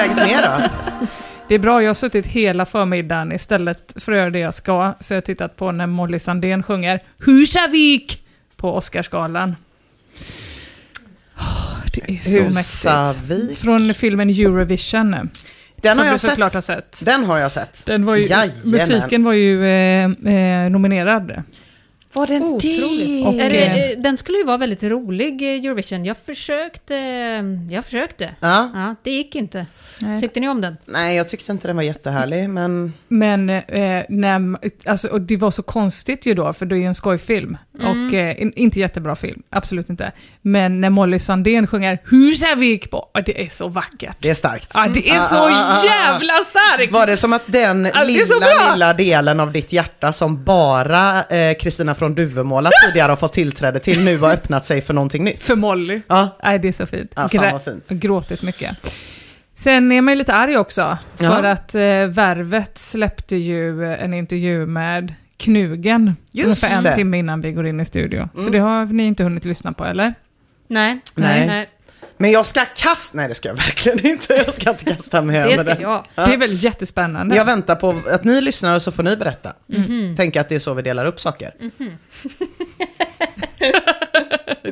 läget med er då? Det är bra, jag har suttit hela förmiddagen istället för att göra det jag ska, så jag har tittat på när Molly Sandén sjunger Husavik på Oscarsgalan. Det är så mäktigt. Husavik. Från filmen Eurovision. Den har jag sett. har sett. Den har jag sett. Den var ju, Jajamän. musiken var ju eh, eh, nominerad. Var den Otroligt. Och, är det, eh, eh, den skulle ju vara väldigt rolig, eh, Eurovision. Jag försökte, jag försökte. Ja. Ja, det gick inte. Nej. Tyckte ni om den? Nej, jag tyckte inte den var jättehärlig, men... Men eh, när, alltså, och det var så konstigt ju då, för det är ju en skojfilm. Och eh, in, inte jättebra film, absolut inte. Men när Molly Sandén sjunger Husavik på, ja, det är så vackert. Det är starkt. Ja, det är så Ah, ah, ah, ah. jävla starkt! Var det som att den det lilla, lilla delen av ditt hjärta som bara eh, Kristina från Duvemåla tidigare har fått tillträde till nu har öppnat sig för någonting nytt? För Molly. Ja, Nej, det är så fint. Ja, fan vad fint. Gråtit mycket. Sen är man ju lite arg också, för Ja. att eh, Värvet släppte ju en intervju med Knugen Just ungefär en det. timme innan vi går in i studio. Så Mm. det har ni inte hunnit lyssna på, eller? Nej. Nej. Men jag ska kasta... Nej, det ska jag verkligen inte. Jag ska inte kasta mig Det ska jag. Ja. Det är väl jättespännande? Jag väntar på att ni lyssnar och så får ni berätta. Mhm. Tänk att det är så vi delar upp saker.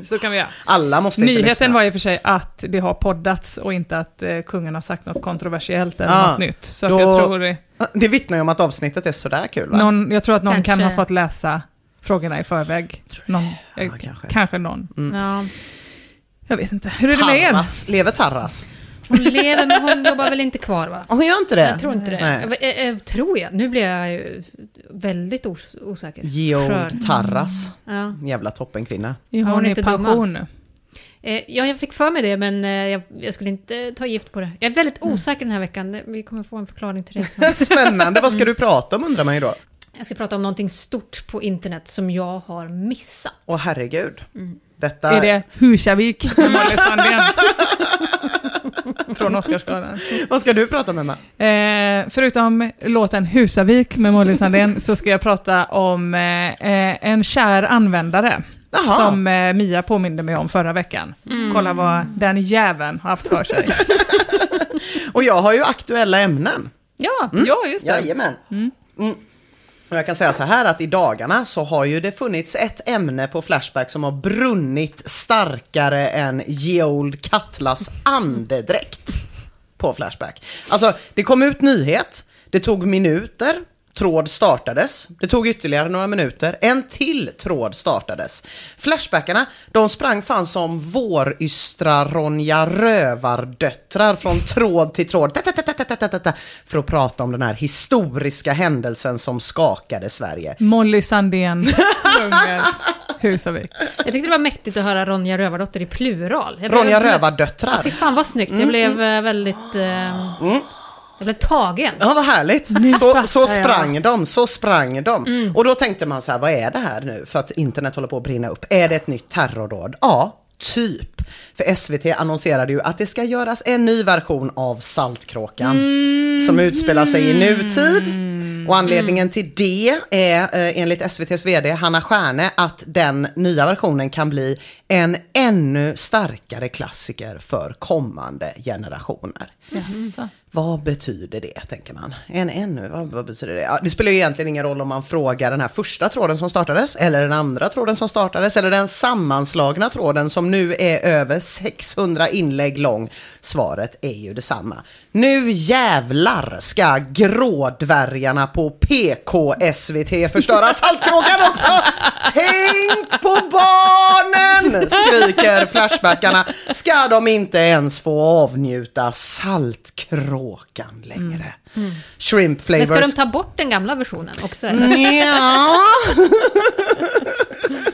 Så kan vi göra. Alla måste inte Nyheten lyssna. var i och för sig att det har poddats och inte att eh, kungen har sagt något kontroversiellt eller Ja, något nytt. Så att då- jag tror det, Det vittnar ju om att avsnittet är sådär kul va? någon, jag tror att någon kan Kanske. ha fått läsa frågorna i förväg. Någon, eh, kanske. kanske någon. Ja. Jag vet inte. Hur är det med er? Tarras, lever Tarras? Hon lever men hon jobbar väl inte kvar va? Hon gör inte det? Jag tror inte det. Nej. Eh, eh, tror jag. Nu blir jag ju väldigt os osäker. Skör. Georg Tarras. Ja. Jävla toppenkvinna. Ja, hon hon är i pension nu. Eh, ja, jag fick för mig det, men eh, jag, jag skulle inte ta gift på det. Jag är väldigt osäker den här veckan. Vi kommer få en förklaring till det. Spännande, vad ska du prata om undrar man ju då? Jag ska prata om någonting stort på internet som jag har missat. Åh herregud. Mm. Detta... Är det Husavik med Molly Sandén? Från Oscarsgalan. Vad ska du prata om Emma? Eh, förutom låten Husavik med Molly Sandén så ska jag prata om eh, eh, en kär användare. Jaha. Som eh, Mia påminde mig om förra veckan. Kolla vad den jäveln har haft för sig. Och jag har ju aktuella ämnen. ja, ja, just det. Jajamän. Mm. Och jag kan säga så här att i dagarna så har ju det funnits ett ämne på Flashback som har brunnit starkare än Geold Katlas andedräkt. på Flashback. Alltså, det kom ut nyhet, det tog minuter, tråd startades, det tog ytterligare några minuter, en till tråd startades. Flashbackarna, de sprang fan som vårystra Ronja Rövardöttrar från tråd till tråd, ta, för att prata om den här historiska händelsen som skakade Sverige. Molly Sandén sjunger Husavik. Jag tyckte det var mäktigt att höra Ronja Rövardotter i plural. Blev, Ronja Rövardöttrar. Ja, fy fan vad snyggt. Jag mm, blev mm. Eh, väldigt... Eh, mm. Jag blev tagen. Ja, vad härligt. Så, så sprang de, så sprang de. Mm. Och då tänkte man så här, vad är det här nu? För att internet håller på att brinna upp. Är det ett nytt terrordåd? Ja, typ. För SVT annonserade ju att det ska göras en ny version av Saltkråkan. Som utspelar sig i nutid. Och anledningen till det är eh, enligt SVTs VD Hanna Stjärne att den nya versionen kan bli en ännu starkare klassiker för kommande generationer. Jaså. Vad betyder det, tänker man? En ännu, vad, vad betyder det? Ja, det spelar ju egentligen ingen roll om man frågar den här första tråden som startades, eller den andra tråden som startades, eller den sammanslagna tråden som nu är över 600 inlägg lång. Svaret är ju detsamma. Nu jävlar ska grådvärgarna på PK-SVT förstöra Saltkråkan också! Tänk på barnen! Skriker Flashbackarna. Ska de inte ens få avnjuta Saltkråkan längre? Shrimp Men flavors. ska de ta bort den gamla versionen också? eller? Ja.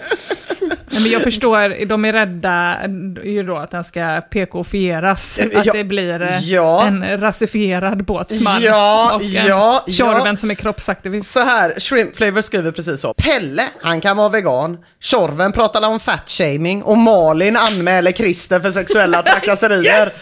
Nej, men jag förstår, de är rädda ju då att den ska PK-fieras. Att Ja, det blir eh, ja. en rasifierad båtsman. Ja, och en ja, Tjorven som är kroppsaktivist. Så här, Shrimp Flavor skriver precis så. Pelle, han kan vara vegan. Tjorven pratar om fat-shaming och Malin anmäler Christer för sexuella trakasserier.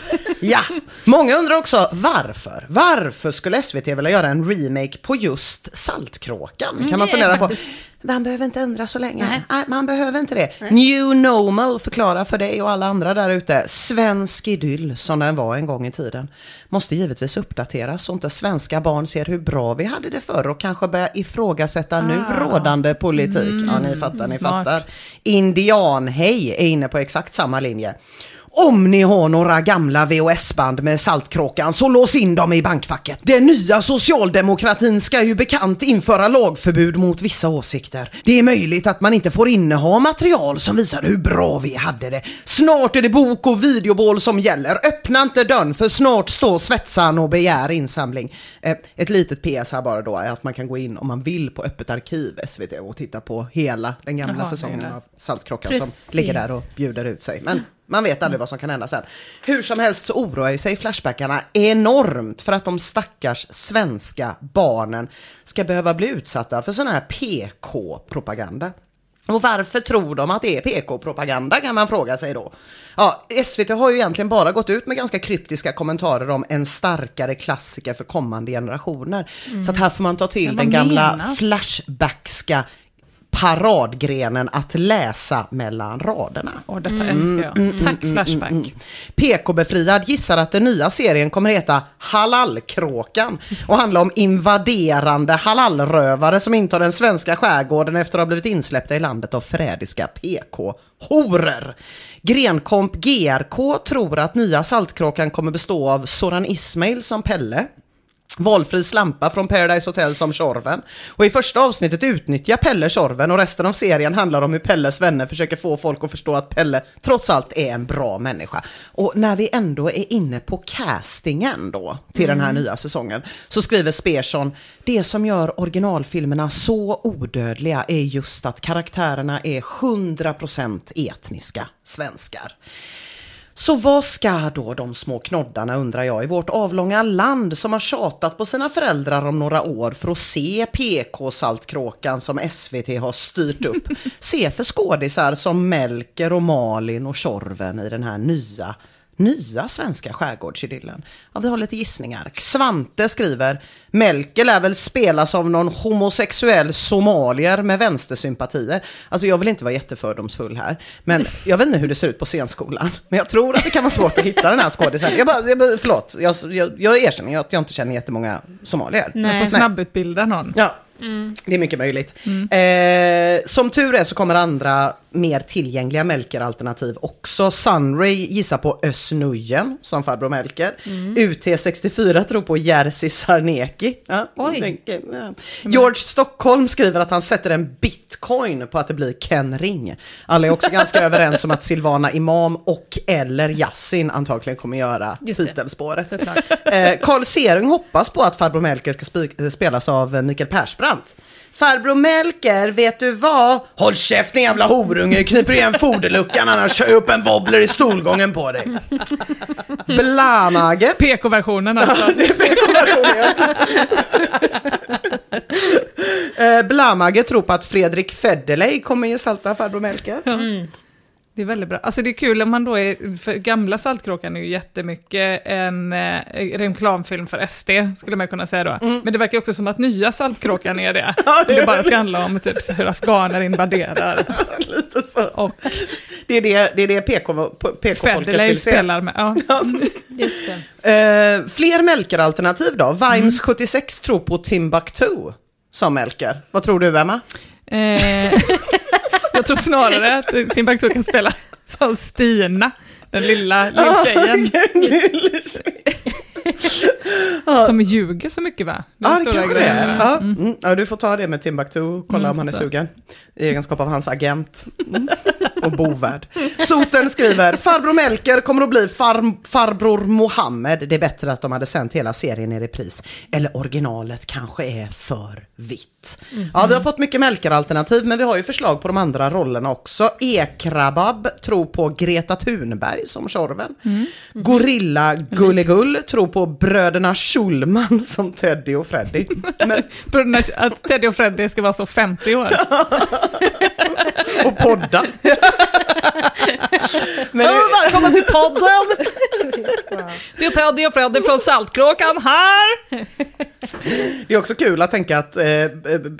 Ja! Många undrar också varför? Varför skulle SVT vilja göra en remake på just Saltkråkan? Kan man är fundera på. faktiskt- Man behöver inte ändra så länge. Nej. Nej, man behöver inte det. New normal förklarar för dig och alla andra där ute. Svensk idyll som den var en gång i tiden. Måste givetvis uppdateras så inte svenska barn ser hur bra vi hade det förr och kanske börjar ifrågasätta nu rådande politik. Ja, ni fattar, ni smart. fattar. Indianhej är inne på exakt samma linje. Om ni har några gamla VHS-band med Saltkråkan så lås in dem i bankfacket. Den nya socialdemokratin ska ju bekant införa lagförbud mot vissa åsikter. Det är möjligt att man inte får inneha material som visar hur bra vi hade det. Snart är det bok och videobål som gäller. Öppna inte dörren för snart står svetsan och begär insamling. Eh, ett litet PS här bara då är att man kan gå in om man vill på Öppet arkiv SVT och titta på hela den gamla Jaha, säsongen av Saltkråkan som ligger där och bjuder ut sig. Men man vet aldrig vad som kan hända sen. Hur som helst så oroar sig Flashbackarna enormt för att de stackars svenska barnen ska behöva bli utsatta för sån här PK-propaganda. Och varför tror de att det är PK-propaganda kan man fråga sig då. Ja, SVT har ju egentligen bara gått ut med ganska kryptiska kommentarer om en starkare klassiker för kommande generationer. Så att här får man ta till den gamla menas? flashbackska paradgrenen att läsa mellan raderna. Och detta älskar jag. Tack Flashback. PK-befriad gissar att den nya serien kommer heta Halalkråkan och handla om invaderande halalrövare som intar den svenska skärgården efter att ha blivit insläppta i landet av förrädiska PK-horor. Grenkomp GRK tror att nya Saltkråkan kommer bestå av Soran Ismail som Pelle, Valfri slampa från Paradise Hotel som Tjorven. Och i första avsnittet utnyttjar Pelle Tjorven och resten av serien handlar om hur Pelles vänner försöker få folk att förstå att Pelle trots allt är en bra människa. Och när vi ändå är inne på castingen då till den här nya säsongen så skriver Spersson det som gör originalfilmerna så odödliga är just att karaktärerna är 100% etniska svenskar. Så vad ska då de små knoddarna undrar jag i vårt avlånga land som har tjatat på sina föräldrar om några år för att se PK-saltkråkan som SVT har styrt upp. se för skådisar som Melker och Malin och Tjorven i den här nya nya svenska skärgårdsidyllen. Ja, vi har lite gissningar. Svante skriver, Melker lär väl spelas av någon homosexuell somalier med vänstersympatier. Alltså jag vill inte vara jättefördomsfull här, men jag vet inte hur det ser ut på scenskolan. Men jag tror att det kan vara svårt att hitta den här skådisen. Jag bara, jag bara, förlåt, jag, jag, jag erkänner att jag inte känner jättemånga somalier. Nej. Jag får snabbutbilda någon. Ja, det är mycket möjligt. Eh, som tur är så kommer andra mer tillgängliga Melker-alternativ också. Sunray gissar på Ösnujen som farbror Melker. UT64 tror på Jerzy Sarneki. Ja, tänker, ja. George Stockholm skriver att han sätter en bitcoin på att det blir Ken Ring. Alla är också ganska överens om att Silvana Imam och eller Yasin antagligen kommer göra Just det. titelspåret. Eh, Carl Sering hoppas på att farbror Melker ska spelas av eh, Mikael Persbrandt. Farbror Melker, vet du vad? Håll käften jävla horunge, kniper igen foderluckan annars kör jag upp en wobbler i stolgången på dig. Blanager. PK-versionen alltså. Eh, Blamage tror på att Fredrik Federley kommer gestalta farbror Melker. Det är väldigt bra. Alltså det är kul om man då är, för gamla Saltkråkan är ju jättemycket en eh, reklamfilm för SD, skulle man kunna säga då. Men det verkar också som att nya Saltkråkan är det. det bara ska handla om typ så hur afghaner invaderar. Lite så. Och Det är det, det, är det PK, PK-folket vill se. spelar med. Ja. Just det. Eh, fler Melker-alternativ då? Vimes 76 tror på Timbuktu som Melker. Vad tror du Emma? Jag tror snarare att Timbuktu kan spela som Stina, den lilla lilltjejen. Som ljuger så mycket va? Den Ja, det kanske det är. Ja, mm. ja, du får ta det med Timbuktu, kolla Mm, om han är sugen. I egenskap av hans agent. Mm. Och bovärd. Sotern skriver, farbror Melker kommer att bli far, farbror Mohammed. Det är bättre att de hade sänt hela serien i repris. Eller originalet kanske är för vitt. Ja, vi har fått mycket Melker-alternativ, men vi har ju förslag på de andra rollerna också. Ekrabab tror på Greta Thunberg som Tjorven. Gorilla Gulligull tror på bröderna Schulman som Teddy och Freddy. Men, Bröderna, att Teddy och Freddy ska vara så 50 år. och podda. Men det, Välkomna till podden! Det är Teddy och Freddy från Saltkråkan här! det är också kul att tänka att eh, eh,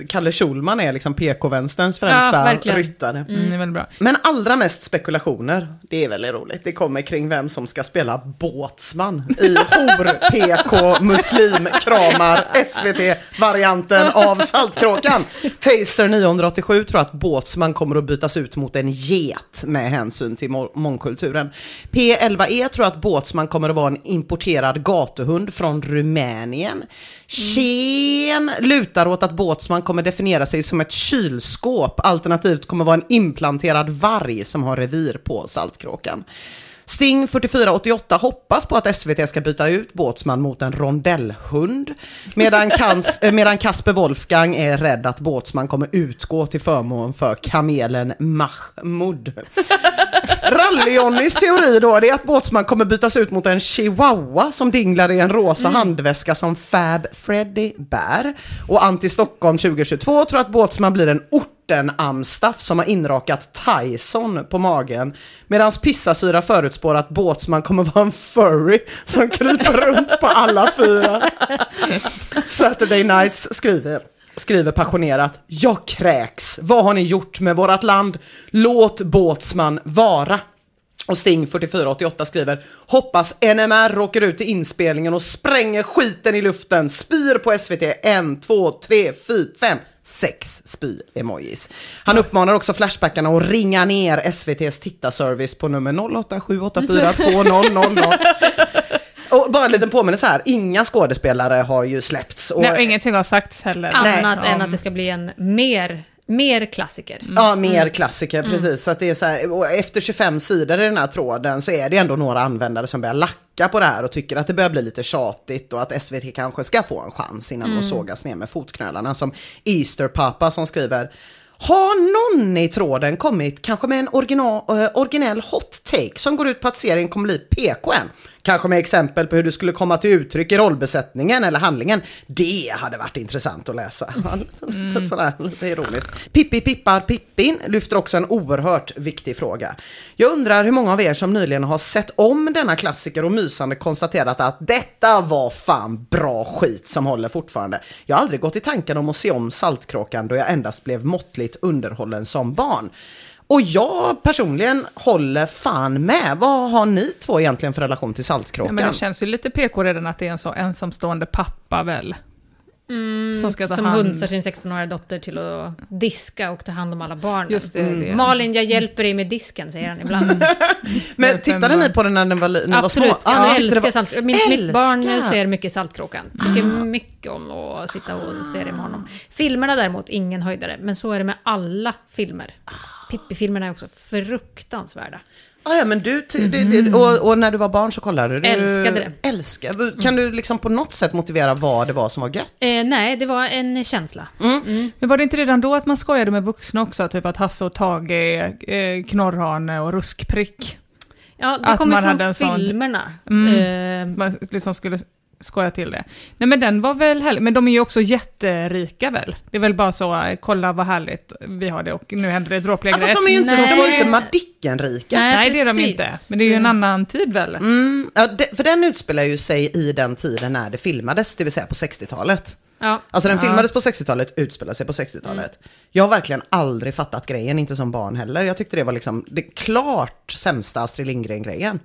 Kalle Schulman är liksom PK-vänsterns främsta verkligen. ryttare. Mm, det är väldigt bra. Men allra mest spekulationer, det är väldigt roligt, det kommer kring vem som ska spela båtsman i hor, PK, muslim, kramar, SVT-varianten av Saltkråkan. Taster 987 tror att båtsman kommer att bytas ut mot en get med hänsyn till må- mångkulturen. P11E tror att båtsman kommer att vara en importerad gatuhund från Rumänien. Ken lutar åt att båtsman kommer definiera sig som ett kylskåp, alternativt kommer vara en implanterad varg som har revir på Saltkråkan. Sting 4488 hoppas på att SVT ska byta ut Båtsman mot en rondellhund. Medan, Kans, eh, medan Kasper Wolfgang är rädd att Båtsman kommer utgå till förmån för kamelen Mahmoud. Rally-Johnnys teori då det är att Båtsman kommer bytas ut mot en chihuahua som dinglar i en rosa handväska som Fab Freddy bär. Och Anti-Stockholm 2022 tror att Båtsman blir en orten-amstaff som har inrakat Tyson på magen. Medan Pissasyra förutspår att Båtsman kommer vara en furry som kryper runt på alla fyra. Saturday Nights skriver skriver passionerat. Jag kräks. Vad har ni gjort med vårat land? Låt Båtsman vara. Och Sting 4488 skriver Hoppas NMR åker ut till inspelningen och spränger skiten i luften. Spyr på SVT. En, två, tre, fyra, fem, sex spy-emojis. Han uppmanar också Flashbackarna att ringa ner SVTs tittarservice på nummer 0878420000. Och bara en liten påminnelse här, inga skådespelare har ju släppts. Och, Nej, och ingenting har sagts heller. Annat Nej. än att det ska bli en mer, mer klassiker. Ja, mer klassiker, precis. Så att det är så här, och efter 25 sidor i den här tråden så är det ändå några användare som börjar lacka på det här och tycker att det börjar bli lite tjatigt och att SVT kanske ska få en chans innan de sågas ner med fotknölarna. Som Easter Papa som skriver har någon i tråden kommit kanske med en original, eh, originell hot take som går ut på att serien kommer bli PKN? Kanske med exempel på hur det skulle komma till uttryck i rollbesättningen eller handlingen. Det hade varit intressant att läsa. Lite sådär, lite ironiskt. Pippi Pippar Pippin lyfter också en oerhört viktig fråga. Jag undrar hur många av er som nyligen har sett om denna klassiker och mysande konstaterat att detta var fan bra skit som håller fortfarande. Jag har aldrig gått i tanken om att se om Saltkråkan då jag endast blev måttligt underhållen som barn. Och jag personligen håller fan med. Vad har ni två egentligen för relation till Ja, Saltkråkan? men det känns ju lite PK redan att det är en så ensamstående pappa väl. som ska ta Som hand hunsar sin 16-åriga dotter till att diska och ta hand om alla barnen. Just det, det. Malin, jag hjälper dig med disken, säger han ibland. Men tittade ni på den när ni var, när var små? Absolut, Ja, tyckte det älskar var- Saltkråkan. Min, mitt barn ser mycket Saltkråkan. Tycker mycket om att sitta och se det med honom. Filmerna däremot, ingen höjdare. Men så är det med alla filmer. Pippi-filmerna är också fruktansvärda. Ah, ja, men du, ty, det, det, och, och när du var barn så kollade du? Älskade det. Älskar. Kan du liksom på något sätt motivera vad det var som var gött? Eh, nej, det var en känsla. Men var det inte redan då att man skojade med vuxna också? Typ att Hasse och Tage är eh, knorrhane och ruskprick. Ja, det kommer från en sån- filmerna. Mm. Eh, Man liksom skulle skoja till det. Nej men den var väl härlig, men de är ju också jätterika väl? Det är väl bara så, kolla vad härligt vi har det och nu händer det dråpliga Ja, fast grejer. de är ju inte, Nej. de är ju inte Madicken-rika. Nej, Nej det är de precis. inte, men det är ju en annan tid väl? Mm, ja, det, för den utspelar ju sig i den tiden när det filmades, det vill säga på 60-talet. ja. Alltså den Ja. filmades på 60-talet, utspelar sig på 60-talet. Jag har verkligen aldrig fattat grejen, inte som barn heller. Jag tyckte det var liksom det klart sämsta Astrid Lindgren-grejen.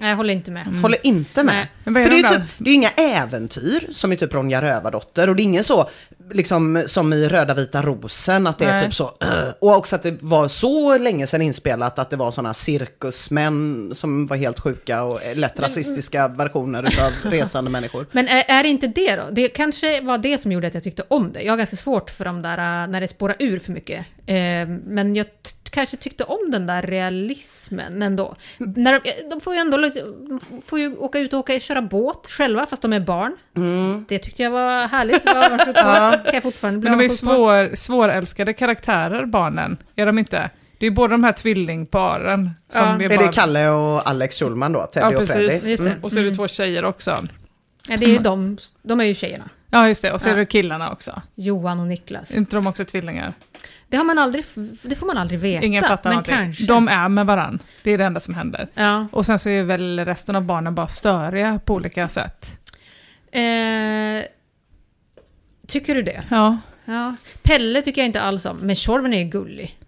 Nej, jag håller inte med. Håller inte med. Men är För det är ju typ, det är inga äventyr som är typ Ronja Rövardotter och det är ingen så, liksom som i Röda Vita Rosen, att det är Nej. typ så, och också att det var så länge sedan inspelat att det var sådana cirkusmän som var helt sjuka och lätt rasistiska versioner utav resande människor. Men är, är det inte det då? Det kanske var det som gjorde att jag tyckte om det. Jag har ganska svårt för de där äh, när det spårar ur för mycket. Eh, men jag kanske tyckte om den där realismen ändå. När de, de får ju ändå de får ju åka ut och åka, köra båt själva fast de är barn. Mm. Det tyckte jag var härligt. Det var, var, kan jag fortfarande bli Men de är ju svår, svårälskade karaktärer, barnen. Är de inte? Det är ju båda de här tvillingparen som Ja. är Är det Kalle och Alex Schulman då? Teddy Ja, och Freddy? precis. Just det. Och så är det två tjejer också. Ja, det är ju de, de är ju tjejerna. Ja, just det. Och så är Ja. det killarna också. Johan och Niklas. Är inte de också tvillingar? Det, har man aldrig, det får man aldrig veta. Ingen fattar men någonting. kanske. De är med varann. Det är det enda som händer. Ja. Och sen så är väl resten av barnen bara störiga på olika sätt. Eh, tycker du det? Ja. Ja. Pelle tycker jag inte alls om, men Tjorven är ju gullig.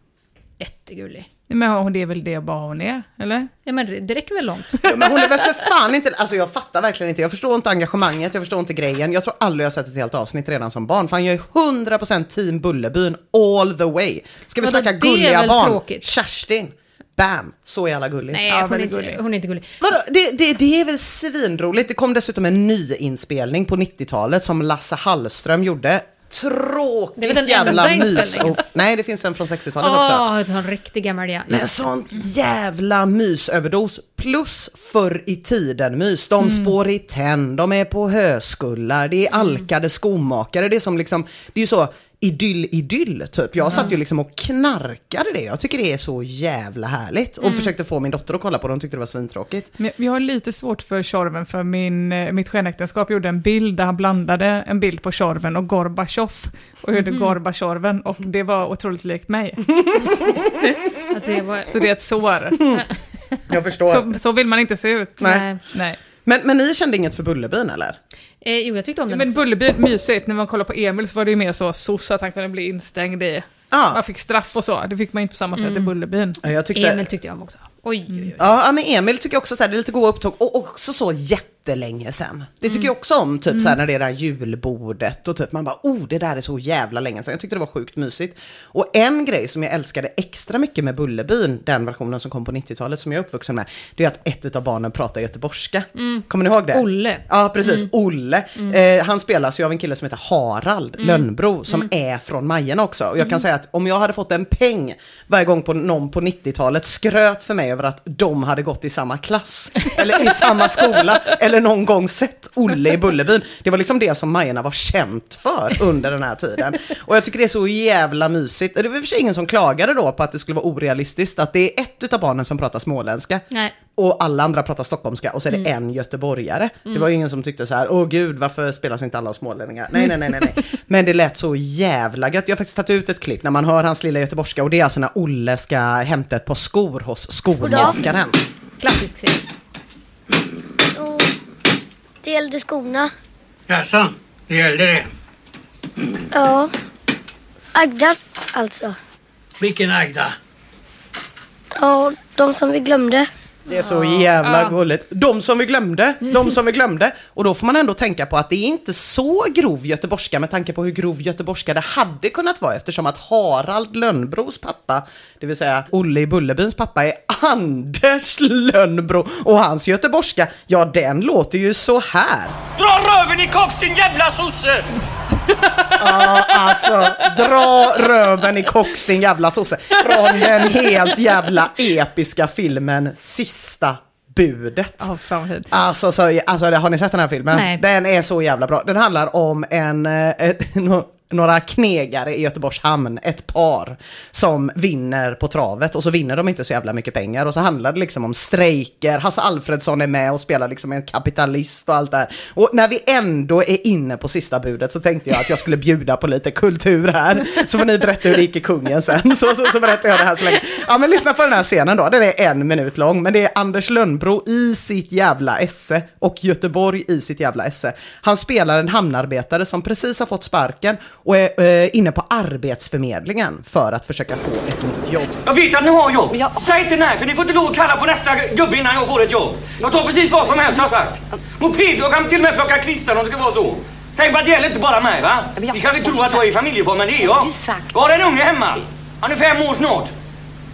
Jättegullig. Men hon- det är väl det bara hon är, eller? Ja men det- det räcker väl långt. Ja, men hon är väl för fan inte, alltså jag fattar verkligen inte, jag förstår inte engagemanget, jag förstår inte grejen. Jag tror aldrig jag har sett ett helt avsnitt redan som barn, för han gör ju 100% team Bullerbyn all the way. Ska vi Vadå, snacka är gulliga barn? tråkigt? Kerstin, bam, så jävla gullig. Nej, Ja, hon, är inte, gullig. hon är inte gullig. Vadå? Det, det, det är väl svinroligt, det kom dessutom en nyinspelning på 90-talet som Lasse Hallström gjorde. Tråkigt Det den jävla mys. Och, nej, det finns en från 60-talet också. Åh, en sån riktig gammal ja. Men sånt jävla mysöverdos. Plus förr i tiden mys. De spår i tenn, de är på höskullar, det är alkade skomakare. Det är som liksom, det är ju så idyll, idyll typ. Jag satt ju liksom och knarkade det. Jag tycker det är så jävla härligt. Och försökte få min dotter att kolla på det, hon tyckte det var svintråkigt. Men jag har lite svårt för Tjorven, för min, eh, mitt skenäktenskap gjorde en bild där han blandade en bild på Tjorven och Gorbatjov och gjorde Gorbatjoven och det var otroligt likt mig. Det var, Så det är ett sår. Jag förstår. Så, så vill man inte se ut. Nej. Nej. Men, men ni kände inget för Bullerbyn eller? Eh, jo, jag tyckte om den Men också. Bullerby, mysigt. När man kollar på Emil så var det ju mer så soc att han kunde bli instängd i... Ja, Man fick straff och så. Det fick man inte på samma sätt i Bullerbyn. jag tyckte... Emil tyckte jag om också. Oj, oj, oj. Ja, men Emil tycker jag också så här, det är lite goa upptåg och också så jättelänge sen. Det tycker jag också om, typ så här när det är det här julbordet och typ man bara, oh det där är så jävla länge sedan. Jag tyckte det var sjukt mysigt. Och en grej som jag älskade extra mycket med Bullerbyn, den versionen som kom på 90-talet som jag är uppvuxen med, det är att ett av barnen pratar göteborgska. Kommer ni ihåg det? Olle. Ja, precis. Olle. Eh, han spelas ju av en kille som heter Harald Lönnbro, som är från Majen också. Och jag kan säga att om jag hade fått en peng varje gång på någon på 90-talet skröt för mig över att de hade gått i samma klass, eller i samma skola, eller någon gång sett Olle i Bullerbyn. Det var liksom det som Majerna var känt för under den här tiden. Och jag tycker det är så jävla mysigt. Det var för sig ingen som klagade då på att det skulle vara orealistiskt, att det är ett utav barnen som pratar småländska. Nej. Och alla andra pratar stockholmska och så är det Mm. en göteborgare. Det var ju ingen som tyckte så här, åh gud, varför spelas inte alla smålänningar? Nej, nej, nej, nej, nej. Men det lät så jävla gött. Jag har faktiskt tagit ut ett klipp när man hör hans lilla göteborgska och det är alltså när Olle ska hämta ett par skor hos skomakaren. Klassisk scen. Det gällde skorna. Jaså, det gällde det. Ja. Agda alltså. Vilken Agda? Ja, de som vi glömde. Det är så jävla Ja. gulligt. De som vi glömde, de som vi glömde. Och då får man ändå tänka på att det är inte så grov göteborgska med tanke på hur grov göteborgska det hade kunnat vara eftersom att Harald Lönnbros pappa, det vill säga Olle i Bullerbyns pappa, är Anders Lönnbro. Och hans göteborgska, ja den låter ju så här. Dra röven i koks din jävla sosse! Ja, alltså dra röven i koks din jävla sosse. Från den helt jävla episka filmen Sista budet. Fan fint. Alltså, så, alltså har ni sett den här filmen? Nej. Den är så jävla bra. Den handlar om en, eh, några knegare i Göteborgs hamn, ett par, som vinner på travet och så vinner de inte så jävla mycket pengar och så handlar det liksom om strejker, Hasse Alfredsson är med och spelar liksom en kapitalist och allt det här. Och när vi ändå är inne på sista budet så tänkte jag att jag skulle bjuda på lite kultur här, så får ni berätta hur det gick i kungen sen, så, så, så berättar jag det här så länge. Ja men lyssna på den här scenen då, den är en minut lång, men det är Anders Lönnbro i sitt jävla esse och Göteborg i sitt jävla esse. Han spelar en hamnarbetare som precis har fått sparken och är eh, inne på Arbetsförmedlingen för att försöka få ett nytt jobb. Jag vet att ni har jobb. Säg inte nej, för ni får inte lov att kalla på nästa gubbe innan jag får ett jobb. Jag tar precis vad som helst har jag sagt. Moped, jag kan till och med plocka kvistar om det ska vara så. Tänk på att det gäller inte bara mig va? Jag Ni kanske tror att jag är familjeform, men det är Jag jag. Jag har en unge hemma. Han är fem år snart.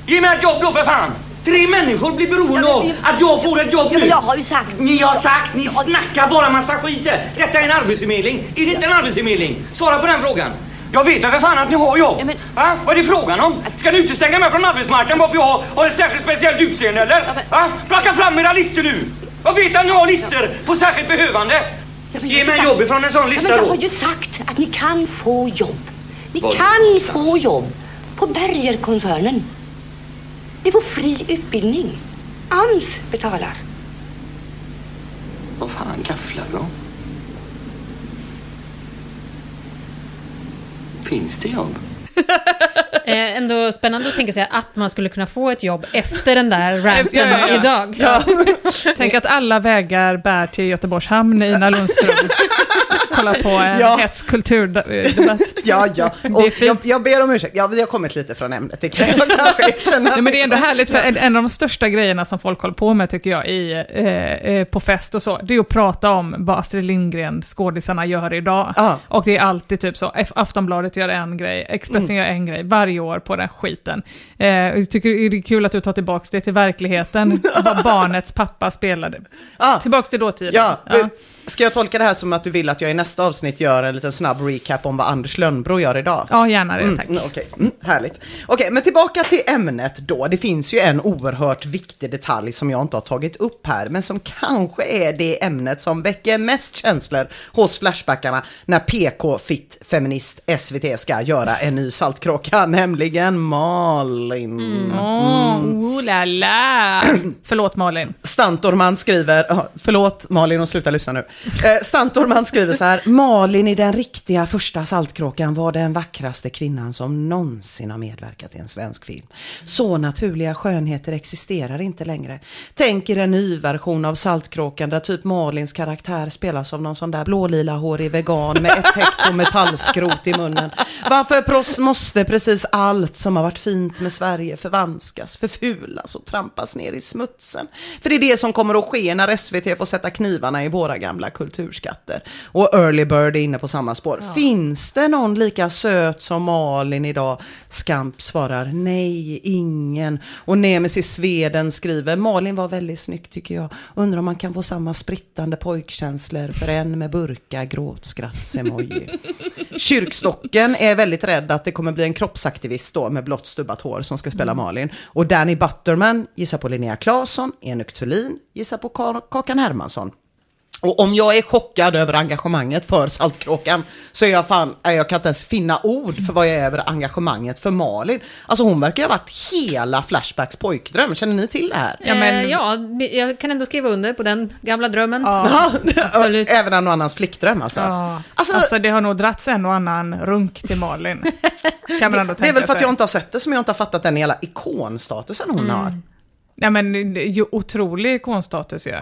Ge mig ett jobb då för fan. Tre människor blir beroende Ja, av men- att jag får ett jobb Ja, men nu. jag har ju sagt... Ni har sagt, ni snackar bara massa skit. Detta är en arbetsförmedling. Är det inte en arbetsförmedling? Svara på den frågan. Jag vet väl för fan att ni har jobb. Ja, men- Va? Vad är det frågan om? Ska ni utestänga mig från arbetsmarknaden bara för jag har ett särskilt speciellt utseende eller? Ja, men- Va? Plocka fram era listor nu. Jag vet att ni har listor på särskilt behövande. Ja, men Ge mig sagt- jobb ifrån en sån Ja, lista men jag då. har ju sagt att ni kan få jobb. Ni Var kan få jobb på Bergerkoncernen. Det får fri utbildning. AMS betalar. Vad fan gafflar då? Finns det jobb? Eh, ändå spännande att tänka sig att man skulle kunna få ett jobb efter den där ranten Ja, ja, ja. idag. Ja. Tänk att alla vägar bär till Göteborgs hamn, Ina Lundström. Kolla på en Ja. hetskulturdebatt. Ja, ja. Det är Och fint. jag, jag ber om ursäkt. Ja, vi har kommit lite från ämnet, det kan jag kanske erkänna. Nej, men det är ändå härligt, för en, en av de största grejerna som folk håller på med tycker jag i, eh, eh, på fest och så, det är att prata om vad Astrid Lindgren, skådisarna, gör idag. Ja. Och det är alltid typ så, Aftonbladet gör en grej, Expressen gör en grej, varje år på den skiten. Eh, jag tycker det är kul att du tar tillbaka det till verkligheten, vad barnets pappa spelade. Ja. Tillbaka till dåtiden. Ja, ska jag tolka det här som att du vill att jag i nästa avsnitt gör en liten snabb recap om vad Anders Lönnbro gör idag? ja gärna det, Mm, tack. mm, Okej, mm, härligt. Okej, men tillbaka till ämnet då. Det finns ju en oerhört viktig detalj som jag inte har tagit upp här, men som kanske är det ämnet som väcker mest känslor hos Flashbackarna när PK Fit Feminist SVT ska göra en ny Saltkråka, nämligen Malin. Åh, oh la la. Förlåt Malin. Stantorman skriver, förlåt Malin och sluta lyssna nu. Eh, Stantorman skriver så här, Malin i den riktiga första Saltkråkan var den vackraste kvinnan som någonsin har medverkat i en svensk film. Så naturliga skönheter existerar inte längre. Tänk er en ny version av Saltkråkan där typ Malins karaktär spelas av någon sån där blålila hårig vegan med ett hekto metallskrot i munnen. Varför pros måste precis allt som har varit fint med Sverige förvanskas, förfulas och trampas ner i smutsen? För det är det som kommer att ske när SVT får sätta knivarna i våra gamla kulturskatter. Och Early Bird är inne på samma spår. Finns det någon lika söt som Malin idag? Skamp svarar nej, ingen. Och Nemesis Sveden skriver Malin var väldigt snygg tycker jag. Undrar om man kan få samma sprittande pojkkänslor för en med burka gråtskratts-emoji. Kyrkstocken är väldigt rädd att det kommer bli en kroppsaktivist då med blått stubbat hår som ska spela Malin. Och Danny Butterman gissar på Linnea Claesson, Enuk Thulin gissar på Ka- Kakan Hermansson. Och om jag är chockad över engagemanget för Saltkråkan så är jag fan, jag kan inte ens finna ord för vad jag är över engagemanget för Malin. Alltså hon verkar ju ha varit hela Flashbacks pojkdröm, känner ni till det här? Ja, men- Eh, ja, jag kan ändå skriva under på den gamla drömmen. Ja. Absolut. Även en och annans flickdröm alltså. Ja. Alltså, Alltså det har nog dragits en och annan runk till Malin. Kan man ändå det är tänka väl för att jag inte har sett det som jag inte har fattat den hela ikonstatusen hon har. Ja men det är otrolig ikonstatus ju.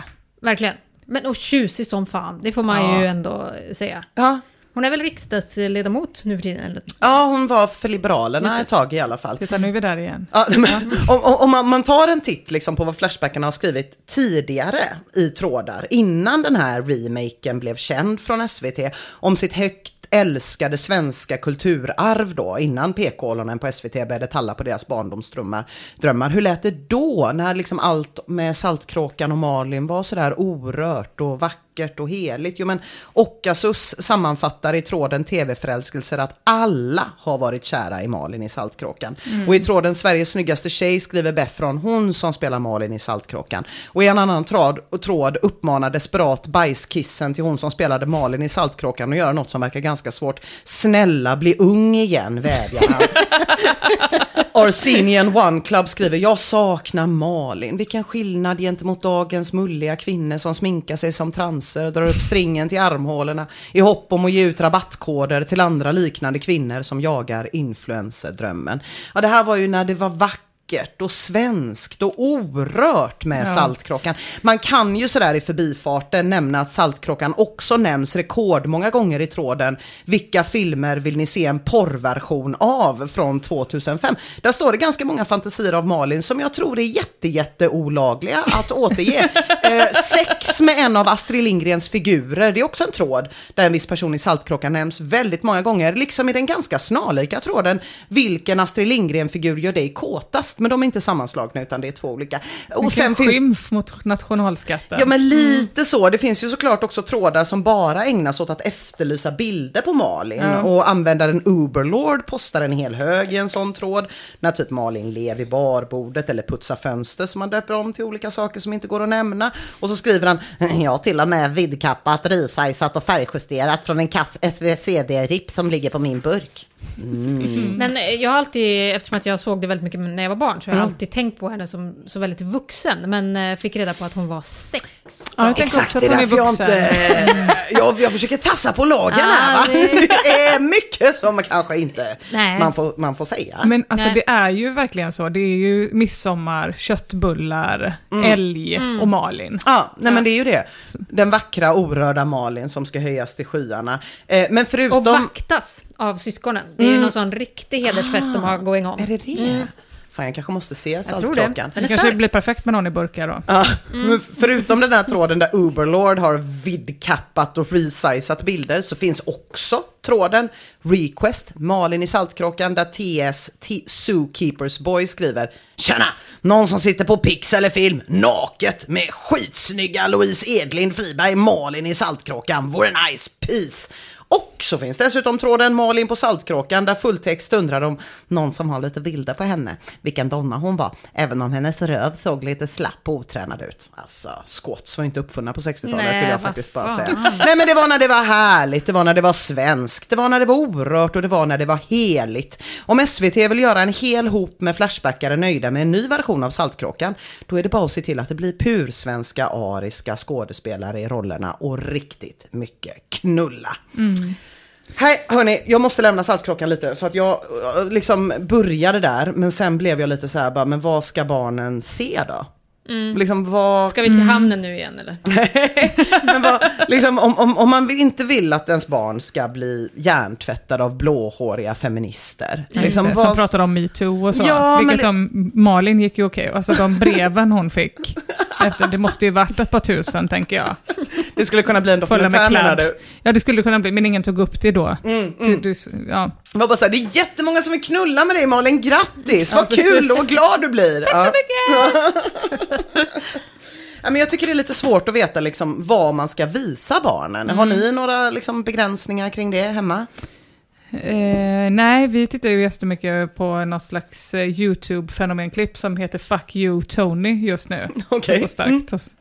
Verkligen. Men och tjusig som fan, det får man Ja. ju ändå säga. Ja. Hon är väl riksdagsledamot nu för tiden? Eller? Ja, hon var för Liberalerna ett tag i alla fall. Titta, nu är vi där igen. Ja, men, om, om, man, man tar en titt liksom på vad Flashbackarna har skrivit tidigare i trådar, innan den här remaken blev känd från SVT, om sitt högt älskade svenska kulturarv då, innan PK-ollonen på SVT började talla på deras barndomsdrömmar. Drömmar. Hur lät det då, när liksom allt med Saltkråkan och Malin var sådär orört och vackert och heligt? Jo men Ockasus sammanfattar i tråden TV-förälskelser att alla har varit kära i Malin i Saltkråkan. Mm. Och i tråden Sveriges snyggaste tjej skriver Beffron, hon som spelar Malin i Saltkråkan. Och i en annan tråd, tråd uppmanar desperat bajskissen till hon som spelade Malin i Saltkråkan att göra något som verkar ganska svårt. Snälla bli ung igen, vädjar han. Arsenian One Club skriver, jag saknar Malin. Vilken skillnad gentemot dagens mulliga kvinnor som sminkar sig som transer och drar upp stringen till armhålorna i hopp om att ge ut rabattkoder till andra liknande kvinnor som jagar influencerdrömmen. Ja, det här var ju när det var vackert och svenskt och orört med Ja. Saltkråkan. Man kan ju sådär i förbifarten nämna att Saltkråkan också nämns rekordmånga gånger i tråden. Vilka filmer vill ni se en porrversion av från 2005? Där står det ganska många fantasier av Malin som jag tror är jätte, jätte olagliga att återge. eh, sex med en av Astrid Lindgrens figurer, det är också en tråd där en viss person i Saltkråkan nämns väldigt många gånger, liksom i den ganska snarlika tråden vilken Astrid Lindgren-figur gör dig kåtast? Men de är inte sammanslagna utan det är två olika. Och sen skymf mot nationalskatten. Ja men lite så. Det finns ju såklart också trådar som bara ägnas åt att efterlysa bilder på Malin. Ja. Och användaren Uberlord postar en hel hög i en sån tråd. När typ Malin lev vid barbordet eller putsar fönster som man döper om till olika saker som inte går att nämna. Och så skriver han, jag har till och med vidkappat, risajsat och färgjusterat från en kass SVCD-ripp som ligger på min burk. Mm. Men eh, jag har alltid, eftersom att jag såg det väldigt mycket när jag var barn, så har jag Mm. alltid tänkt på henne som så väldigt vuxen. Men eh, fick reda på att hon var 16. Ja, jag Exakt, också att det är hon är därför jag inte... Jag, jag försöker tassa på lagen här va? Ja, det- är mycket som man kanske inte Nej. man får, man får säga. Men alltså Nej. det är ju verkligen så. Det är ju midsommar, köttbullar, Mm. älg Mm. och Malin. Ja, nej men det är ju det. Den vackra orörda Malin som ska höjas till skyarna. Eh, men förutom... Och vaktas av syskonen. Det är ju Mm. någon sån riktig hedersfest de har going on. Är det det? Mm. Fan, jag kanske måste se det. Saltkråkan. Det är kanske blir perfekt med någon i burkar då. Ja, Mm. men förutom den här tråden där Uberlord har vidkappat och resizat bilder så finns också tråden Request Malin i Saltkråkan där TS T- Zookeepers Boy skriver Tjena! Någon som sitter på pixel eller film naket med skitsnygga Louise Edlind Friberg Malin i Saltkråkan vore nice peace. Och så finns dessutom tråden Malin på Saltkråkan där fulltext undrar om någon som har lite bilder på henne. Vilken donna hon var, även om hennes röv såg lite slapp och otränad ut. Alltså, squats var inte uppfunna på 60-talet Nej, vill jag faktiskt bara fan. säga. Nej men det var när det var härligt, det var när det var svenskt, det var när det var orört och det var när det var heligt. Om SVT vill göra en hel hop med Flashbackare nöjda med en ny version av Saltkråkan, då är det bara att se till att det blir pursvenska ariska skådespelare i rollerna och riktigt mycket knulla. Hej, hörni, jag måste lämna Saltkråkan lite för att jag eh, liksom började där men sen blev jag lite så här bara, men vad ska barnen se då? Mm. Liksom vad... Ska vi till hamnen nu igen eller? Men vad, liksom, om, om, om man inte vill att ens barn ska bli hjärntvättade av blåhåriga feminister. Liksom, Liksom, det, vad- Som pratar om metoo och så. Ja, men Vilket li- om Malin gick ju okej. Alltså de breven hon fick. Efter, det måste ju varit ett par tusen tänker jag. Det skulle kunna bli en dokumentär menar du? Ja det skulle kunna bli, men ingen tog upp det då. Mm, mm. du- ja. Det var bara så här, det är jättemånga som vill knulla med dig Malin, grattis! Ja, Vad kul precis. och vad glad du blir! Tack så mycket! Ja, men jag tycker det är lite svårt att veta liksom, vad man ska visa barnen. Har Mm. ni några liksom, begränsningar kring det hemma? Eh, nej, vi tittar ju jättemycket på något slags eh, YouTube-fenomenklipp som heter Fuck you Tony just nu. Okej. Går starkt Mm. hos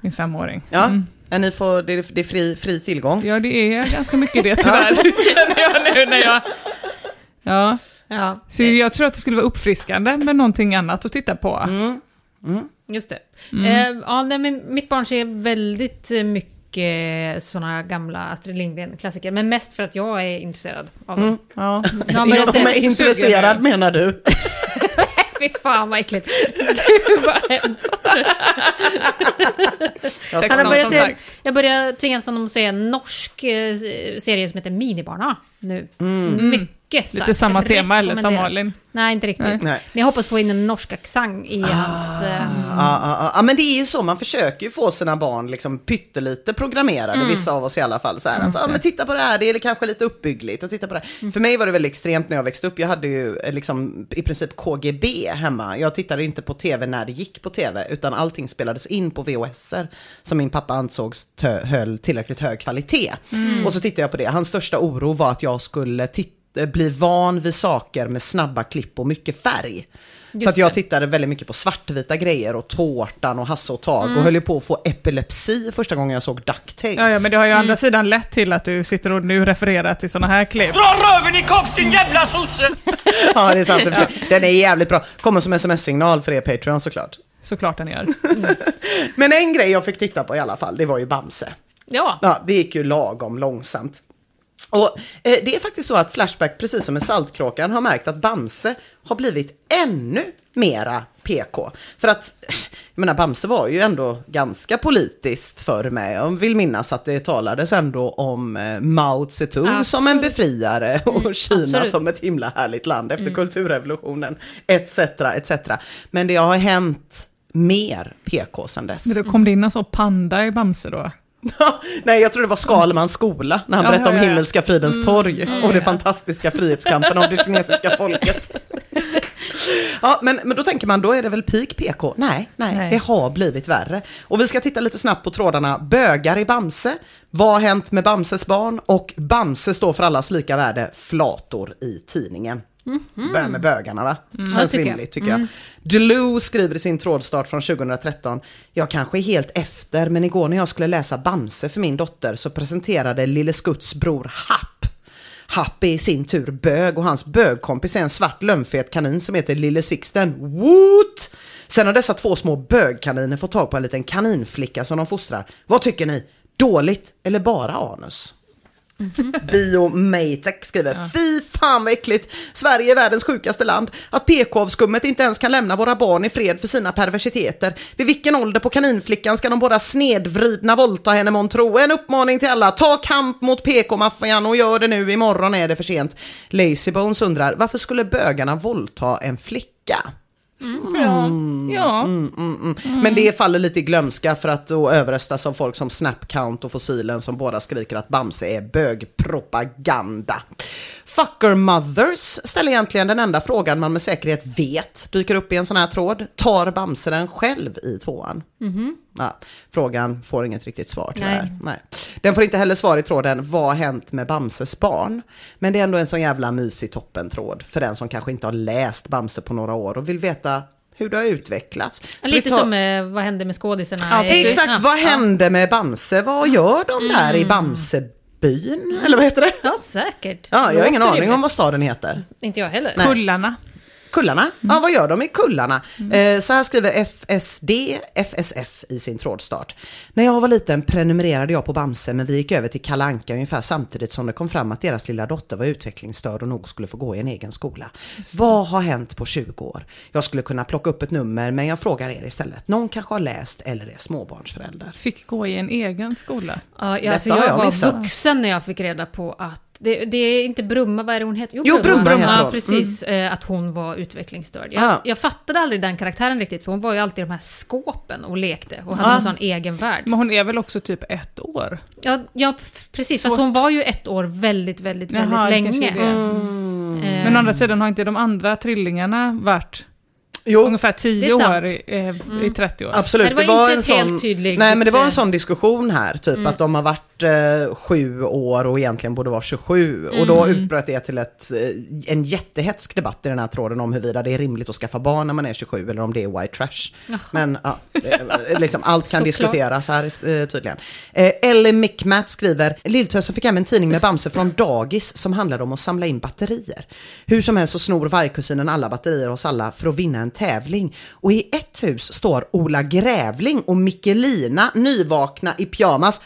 min femåring. Ja, Mm. Ja, ni får, det, är, det är fri, fri tillgång. Ja, det är ganska mycket det tyvärr. känner jag nu när jag... Ja. Ja, Så jag tror att det skulle vara uppfriskande med någonting annat att titta på. Mm. just det. Mm. Eh, ja, nej, men mitt barn ser väldigt mycket sådana gamla Astrid Lindgren-klassiker, men mest för att jag är intresserad av dem. Mm. Ja. Jag är intresserad menar du? Fy fan vad äckligt. Gud vad hemskt. Som se, sagt. jag börjar tvingas honom att se en norsk eh, serie som heter Minibarna nu. Mm. Mycket stark. Lite samma tema eller som. Malin. Nej, inte riktigt. Nej. Nej. Men jag hoppas få in en norsk accent i hans... Eh, Ja, ja, ja. ja, men det är ju så, man försöker ju få sina barn liksom pyttelite programmerade, vissa av oss i alla fall. Så här, att, ja, men titta på det här, det är kanske lite uppbyggligt och titta på det här. För mig var det väldigt extremt när jag växte upp, jag hade ju eh, liksom i princip KGB hemma. Jag tittade inte på tv när det gick på tv, utan allting spelades in på VHSer som min pappa ansåg tö- höll tillräckligt hög kvalitet. Och så tittade jag på det, hans största oro var att jag skulle titta bli van vid saker med snabba klipp och mycket färg. så att jag det. tittade väldigt mycket på svartvita grejer och Tårtan och Hasse och Tage och höll ju på att få epilepsi första gången jag såg DuckTales. Ja, ja, men det har ju å andra sidan lett till att du sitter och nu refererar till sådana här klipp. Dra röven i koks din jävla sosse! ja, det är sant. sig. Den är jävligt bra. Kommer som sms-signal för er Patreon såklart. Såklart den gör. Men en grej jag fick titta på i alla fall, det var ju Bamse. ja. Ja, det gick ju lagom långsamt. Och eh, det är faktiskt så att Flashback, precis som med Saltkråkan, har märkt att Bamse har blivit ännu mera PK. För att, jag menar, Bamse var ju ändå ganska politiskt för mig. Jag vill minnas att det talades ändå om eh, Mao Zedong som en Absolut. befriare och Kina absolut. som ett himla härligt land efter kulturrevolutionen, etc. etc. Men det har hänt mer PK sedan dess. Men då kom det in en sån panda i Bamse då? Nej, jag tror det var Skalmans skola när han Ja, berättade om. Himmelska fridens torg och det fantastiska frihetskampen av det kinesiska folket. Ja, men, men då tänker man, då är det väl peak PK? Nej, nej, Nej. det har blivit värre. Och vi ska titta lite snabbt på trådarna. Bögar i Bamse, vad har hänt med Bamses barn? Och Bamse står för allas lika värde, flator i tidningen. Börja med bögarna va? Känns Ja, tycker jag. rimligt tycker jag. Delou skriver i sin trådstart från 2013. Jag kanske är helt efter, men igår när jag skulle läsa Bamse för min dotter så presenterade Lille Skutts bror Happ. Happ är i sin tur bög och hans bögkompis är en svart lömfet kanin som heter Lille Sixten. Woot! Sen har dessa två små bögkaniner fått tag på en liten kaninflicka som de fostrar. Vad tycker ni? Dåligt eller bara anus? Biomatek skriver, fy fan vad äckligt. Sverige är världens sjukaste land. Att PK-avskummet inte ens kan lämna våra barn i fred för sina perversiteter. Vid vilken ålder på kaninflickan ska de båda snedvridna våldta henne månntro? En uppmaning till alla, ta kamp mot PK-maffian och gör det nu, imorgon är det för sent. Lazybones undrar, varför skulle bögarna våldta en flicka? Ja. ja. Mm, Men det faller lite i glömska för att då överröstas av folk som Snapcount och Fossilen som båda skriker att Bamse är bögpropaganda. Fucker Mothers ställer egentligen den enda frågan man med säkerhet vet dyker upp i en sån här tråd. Tar Bamse den själv i tvåan? Ja, frågan får inget riktigt svar tyvärr. Nej. Nej. Den får inte heller svar i tråden vad har hänt med Bamses barn? Men det är ändå en sån jävla mysig toppentråd för den som kanske inte har läst Bamse på några år och vill veta hur det har utvecklats. Vi Lite tar- som eh, vad hände med skådisarna? Ja. Exakt, Ja. vad hände med Bamse? Vad gör de där i Bamsebyn? Eller vad heter det? Ja, säkert. Ja, jag har ingen aning om vad staden heter. Inte jag heller. Kullarna. Kullarna? Ja, vad gör de i Kullarna? Eh, så här skriver FSD FSF i sin trådstart. När jag var liten prenumererade jag på Bamse, men vi gick över till Kalle Anka ungefär samtidigt som det kom fram att deras lilla dotter var utvecklingsstörd och nog skulle få gå i en egen skola. Vad har hänt på 20 år? Jag skulle kunna plocka upp ett nummer, men jag frågar er istället. Någon kanske har läst eller är småbarnsföräldrar. Fick gå i en egen skola. Ja, jag, alltså, jag jag var missat. vuxen när jag fick reda på att det, det är inte Brumma, vad är det hon heter? Jo, Brumma heter ja, hon. Mm. precis. Eh, att hon var utvecklingsstörd. Jag, Ja. jag fattade aldrig den karaktären riktigt, för hon var ju alltid i de här skåpen och lekte och hade Ja. en sån egen värld. Men hon är väl också typ ett år? Ja, ja precis. Svårt. Fast hon var ju ett år väldigt, väldigt, väldigt Jaha, det länge. det. Eh, Men å andra sidan har inte de andra trillingarna varit Jo, ungefär Det 10 är sant. år i, eh, i 30 år? Absolut, Nej, det var inte ett helt tydligt- Nej, men det var en sån diskussion här, typ att de har varit eh, sju år och egentligen borde vara 27. Och då utbröt det till ett, eh, en jättehetsk debatt i den här tråden om huruvida det är rimligt att skaffa barn när man är 27 eller om det är white trash. Men ja, eh, liksom, allt kan diskuteras här eh, tydligen. Eh, Ellie Mickmat skriver, Lilltösen fick hem en tidning med Bamse från dagis som handlade om att samla in batterier. Hur som helst så snor vargkusinen alla batterier hos alla för att vinna en tävling. Och i ett hus står Ola Grävling och Mikkelina nyvakna i pyjamas.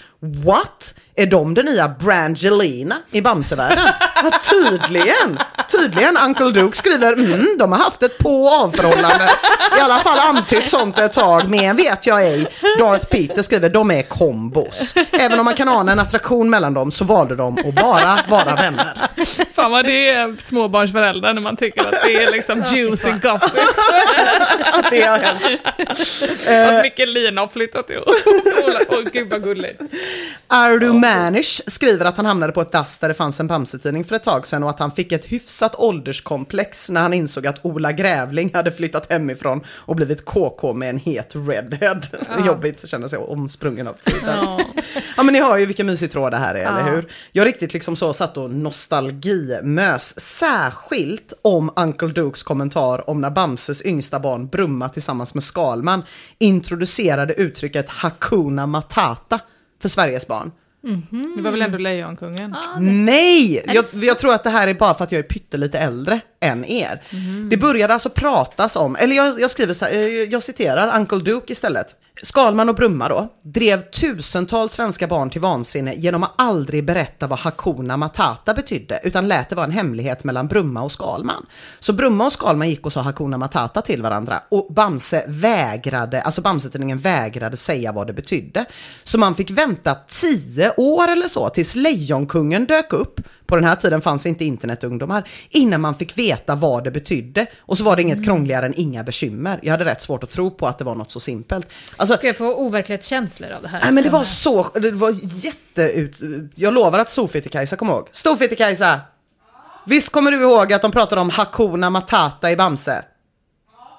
What? Är de den nya Brangelina i Bamsevärlden? Ja, tydligen! Tydligen. Uncle Duke skriver mm, de har haft ett på och avförhållande. I alla fall antytt sånt ett tag, men vet jag ej. Darth Peter skriver de är kombos. Även om man kan ana en attraktion mellan dem så valde de att bara vara vänner. Fan vad det är småbarnsföräldrar när man tycker att det är liksom juicy gossip. Att det har hänt. Att Michelina har flyttat ihop. Åh gud vad gulligt. Ardu Manish skriver att han hamnade på ett dass där det fanns en Bamse-tidning för ett tag sedan och att han fick ett hyfsat ålderskomplex när han insåg att Ola Grävling hade flyttat hemifrån och blivit KK med en het redhead. Jobbigt att känna sig omsprungen av tiden. Ja. Ja men ni hör ju vilken mysig tråd det här är, Ja. eller hur? Jag riktigt liksom så satt och nostalgimös, särskilt om Uncle Dukes kommentar om när Bamses yngsta barn Brumma tillsammans med Skalman introducerade uttrycket Hakuna Matata för Sveriges barn. Det var väl ändå Lejonkungen? Nej! det Jag, jag tror att det här är bara för att jag är pyttelite äldre än er. Det började alltså pratas om, eller jag, jag skriver så här, eh, jag citerar Uncle Duke istället. Skalman och Brumma då, drev tusentals svenska barn till vansinne genom att aldrig berätta vad Hakuna Matata betydde, utan lät det vara en hemlighet mellan Brumma och Skalman. Så Brumma och Skalman gick och sa Hakuna Matata till varandra och Bamse vägrade, alltså Bamsetidningen vägrade säga vad det betydde. Så man fick vänta tio år eller så tills Lejonkungen dök upp. På den här tiden fanns inte internetungdomar. Innan man fick veta vad det betydde. Och så var det inget krångligare än inga bekymmer. Jag hade rätt svårt att tro på att det var något så simpelt. Alltså, Ska jag få overklighetskänslor av det här? Nej men det var så, det var jätteut... Jag lovar att Storfitte-Kajsa kommer ihåg. Storfitte-Kajsa! Visst kommer du ihåg att de pratade om Hakuna Matata i Bamse?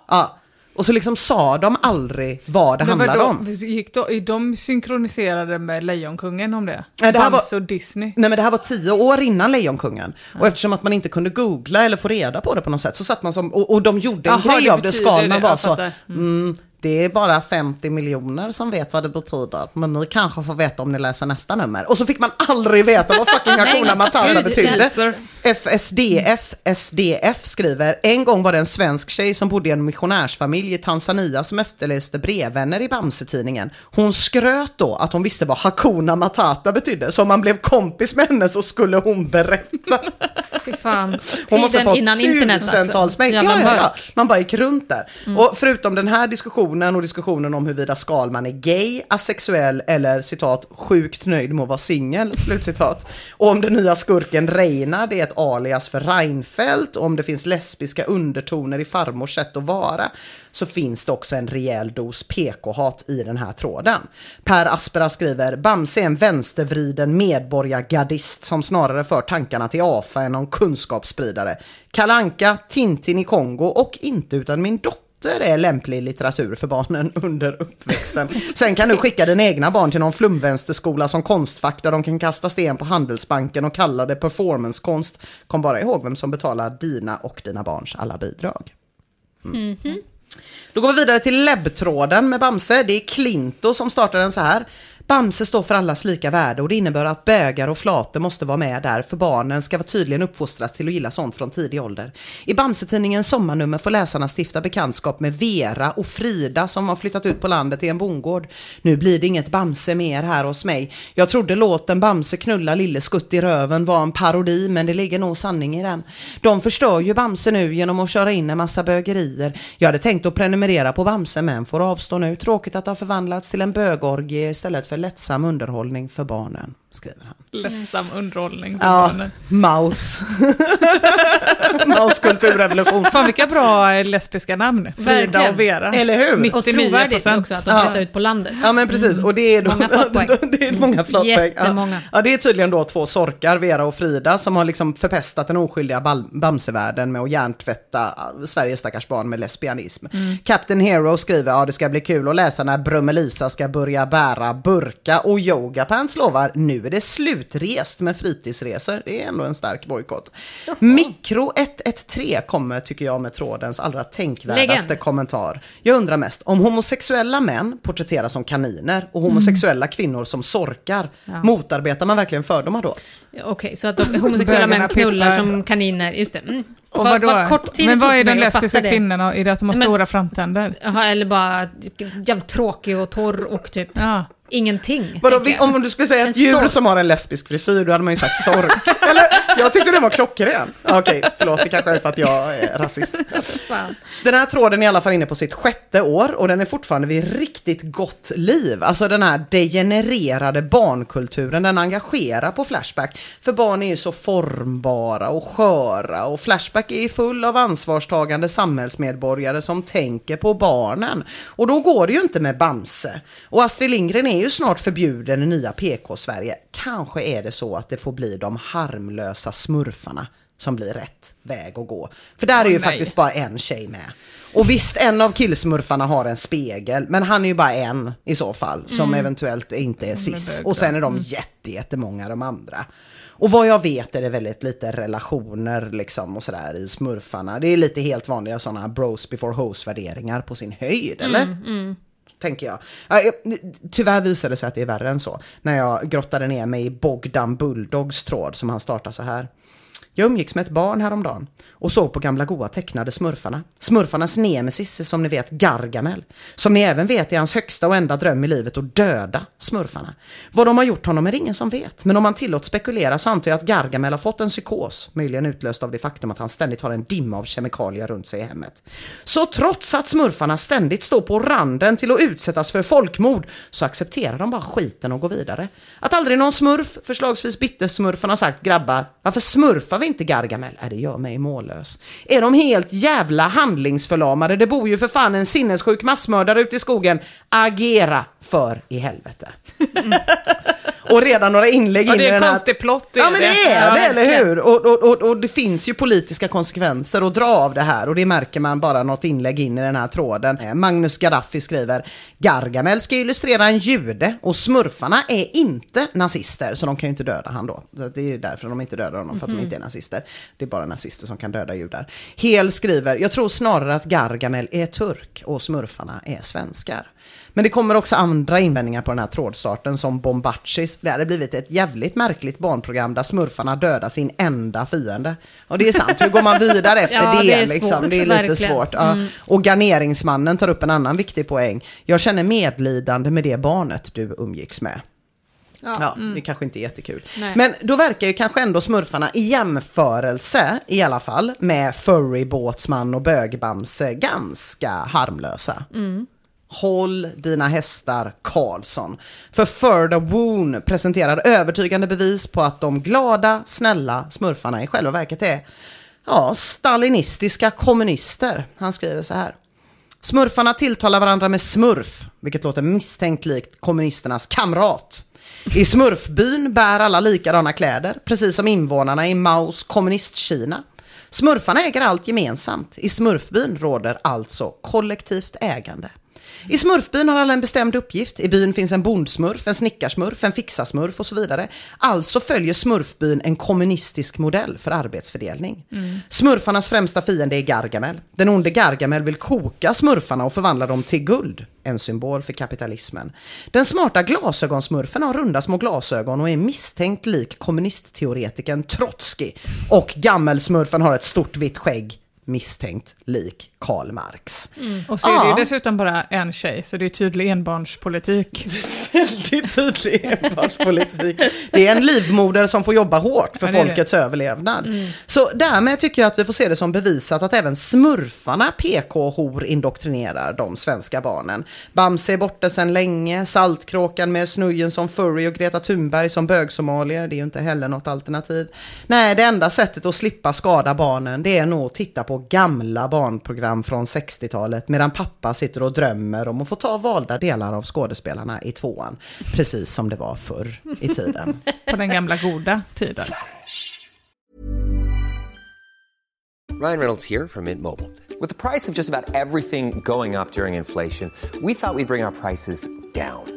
Ja. Och så liksom sa de aldrig vad det Men handlade vadå, om. Gick då, är de synkroniserade med Lejonkungen om det? Nej, det här Bamse var- och Disney. Nej men det här var tio år innan Lejonkungen. Och eftersom att man inte kunde googla eller få reda på det på något sätt så satt man som, och, och de gjorde en Jaha, grej av det. det, var så, fattar. mm, det är bara 50 miljoner som vet vad det betyder. Men ni kanske får veta om ni läser nästa nummer. Och så fick man aldrig veta vad fucking Hakuna Matata betydde. FSDF, SDF skriver, en gång var det en svensk tjej som bodde i en missionärsfamilj i Tanzania som efterlyste brevvänner i Bamse-tidningen. Hon skröt då att hon visste vad Hakuna Matata betydde, så om man blev kompis med henne så skulle hon berätta. Fy fan. Hon måste ha fått innan internet tusentals mejl. Ja, ja, ja. Man bara gick runt där. Och förutom den här diskussionen och diskussionen om huruvida Skalman är gay, asexuell eller citat sjukt nöjd med att vara singel, slutcitat. Och om den nya skurken Reina, det är ett alias för Reinfeldt, och om det finns lesbiska undertoner i farmors sätt att vara, så finns det också en rejäl dos PK-hat i den här tråden. Per Aspera skriver, Bamse är en vänstervriden medborgargardist som snarare för tankarna till AFA än någon kunskapsspridare. Kalanka, Tintin i Kongo och inte utan min dotter är lämplig litteratur för barnen under uppväxten. Sen kan du skicka dina egna barn till någon flumvänsterskola som Konstfack där de kan kasta sten på Handelsbanken och kalla det performancekonst. Kom bara ihåg vem som betalar dina och dina barns alla bidrag. Då går vi vidare till lebbtråden med Bamse. Det är Klinto som startar den så här. Bamse står för allas lika värde och det innebär att bögar och flator måste vara med där för barnen ska tydligen uppfostras till att gilla sånt från tidig ålder. I Bamsetidningens sommarnummer får läsarna stifta bekantskap med Vera och Frida som har flyttat ut på landet i en bondgård. Nu blir det inget Bamse mer här hos mig. Jag trodde låten Bamse knulla lille skutt i röven var en parodi men det ligger nog sanning i den. De förstör ju Bamse nu genom att köra in en massa bögerier. Jag hade tänkt att prenumerera på Bamse men får avstå nu. Tråkigt att det har förvandlats till en bögorgie istället för lättsam underhållning för barnen, skriver han. Lättsam underhållning Ja. Maus. Maus kulturrevolution. Fan vilka bra lesbiska namn. Frida och Vera. Eller hur? Och 99%. trovärdigt också att de Ja. flyttar ut på landet. Ja men precis, och det är, då, Många flottpoäng. det är många. Jättemånga. Ja. ja, det är tydligen då två sorkar, Vera och Frida, som har liksom förpestat den oskyldiga Bamsevärlden med att hjärntvätta äh, Sveriges stackars barn med lesbianism. Captain Hero skriver, ja det ska bli kul att läsa när Brummelisa ska börja bära burka och Yogapants lovar, nu är det slutrest med fritidsresor. Det är ändå en stark bojkott. Mikro 113 kommer, tycker jag, med trådens allra tänkvärdaste Legend. kommentar. Jag undrar mest om homosexuella män porträtteras som kaniner och homosexuella kvinnor som sorkar. Motarbetar man verkligen fördomar då? Okej, så att homosexuella män knullar pippar. som kaniner. Just det. Mm. Och Vad- vad kort tid Men vad är för de mig att lesbiska kvinnorna? Är det att de har Men- stora framtänder? Jaha, eller bara jävligt tråkig och torr och typ... Ja. Ingenting. Vadå, om du skulle säga En ett djur sork. som har en lesbisk frisyr, då hade man ju sagt sork. Eller, jag tyckte det var klockren. Okej, förlåt, det kanske är för att jag är rasist. Fan. Den här tråden är i alla fall inne på sitt sjätte år och den är fortfarande vid riktigt gott liv. Alltså den här degenererade barnkulturen, den engagerar på Flashback. För barn är ju så formbara och sköra och Flashback är ju full av ansvarstagande samhällsmedborgare som tänker på barnen. Och då går det ju inte med Bamse. Och Astrid Lindgren är ju snart förbjuden i nya PK-Sverige. Kanske är det så att det får bli de harmlösa smurfarna som blir rätt väg att gå. För där är ju nej. faktiskt bara en tjej med. Och visst, en av killsmurfarna har en spegel, men han är ju bara en i så fall, som eventuellt inte är cis. Och sen är de jätte, jättemånga de andra. Och vad jag vet är det väldigt lite relationer liksom och sådär i smurfarna. Det är lite helt vanliga sådana bros before hoes värderingar på sin höjd, eller? tänker jag tänker jag- Tyvärr visade det sig att det är värre än så. När jag grottade ner mig i Bogdan Bulldogs tråd som han startar så här. Jag umgicks med ett barn häromdagen och såg på gamla goa tecknade smurfarna. Smurfarnas nemesis är som ni vet Gargamel. Som ni även vet är hans högsta och enda dröm i livet att döda smurfarna. Vad de har gjort honom är det ingen som vet. Men om man tillåts spekulera så antar jag att Gargamel har fått en psykos, möjligen utlöst av det faktum att han ständigt har en dimma av kemikalier runt sig i hemmet. Så trots att smurfarna ständigt står på randen till att utsättas för folkmord så accepterar de bara skiten och går vidare. Att aldrig någon smurf, förslagsvis bittersmurfen, har sagt grabbar, varför smurfar vi inte Gargamel? Äh, det gör mig mållös. Är de helt jävla handlingsförlamade? Det bor ju för fan en sinnessjuk massmördare ute i skogen. Agera för i helvete. och redan några inlägg Ja, in det i är den en här konstig plott. Ja men det är det, eller hur? Och, och, och, och det finns ju politiska konsekvenser att dra av det här och det märker man bara något inlägg in i den här tråden. Eh, Magnus Gaddafi skriver Gargamel ska illustrera en jude och smurfarna är inte nazister så de kan ju inte döda han då. Det är ju därför de inte dödar honom, för att de inte är nazister. Det är bara nazister som kan döda judar. Hel skriver, jag tror snarare att Gargamel är turk och smurfarna är svenskar. Men det kommer också andra invändningar på den här trådstarten som Bombacis. Det hade blivit ett jävligt märkligt barnprogram där smurfarna dödar sin enda fiende. Och det är sant, hur går man vidare efter Ja, det? det är liksom? svårt, det är lite verkligen. svårt. Ja. Och garneringsmannen tar upp en annan viktig poäng. Jag känner medlidande med det barnet du umgicks med. Ja, det kanske inte är jättekul. Nej. Men då verkar ju kanske ändå smurfarna i jämförelse i alla fall med furrybåtsman och bögbamse ganska harmlösa. Håll dina hästar Karlsson. För Further Woon presenterar övertygande bevis på att de glada, snälla smurfarna i själva verket är ja, stalinistiska kommunister. Han skriver så här. Smurfarna tilltalar varandra med smurf, vilket låter misstänkt likt kommunisternas kamrat. I smurfbyn bär alla likadana kläder, precis som invånarna i Maos kommunistkina. Smurfarna äger allt gemensamt. I smurfbyn råder alltså kollektivt ägande. I smurfbyn har alla en bestämd uppgift. I byn finns en bondsmurf, en snickarsmurf, en fixarsmurf och så vidare. Alltså följer smurfbyn en kommunistisk modell för arbetsfördelning. Smurfarnas främsta fiende är Gargamel. Den onde Gargamel vill koka smurfarna och förvandla dem till guld. En symbol för kapitalismen. Den smarta glasögonsmurfen har runda små glasögon och är misstänkt lik kommunistteoretikern Trotsky. Och gammelsmurfen har ett stort vitt skägg misstänkt lik Karl Marx. Och så är det ju Ja. dessutom bara en tjej, så det är tydlig enbarnspolitik. Väldigt tydlig enbarnspolitik. Det är en livmoder som får jobba hårt för Ja, är det. folkets överlevnad. Så därmed tycker jag att vi får se det som bevisat att även smurfarna PK-hor indoktrinerar de svenska barnen. Bamse är borta sedan länge, Saltkråkan med Snujen som furry och Greta Thunberg som bögsomalier, det är ju inte heller något alternativ. Nej, det enda sättet att slippa skada barnen det är nog att titta på gamla barnprogram från 60-talet medan pappa sitter och drömmer om att få ta valda delar av skådespelarna i tvåan. Precis som det var förr i tiden. På den gamla goda tiden. Ryan Reynolds here from Mint Mobile. With the price of just about everything going up during inflation, we thought we'd bring our prices down.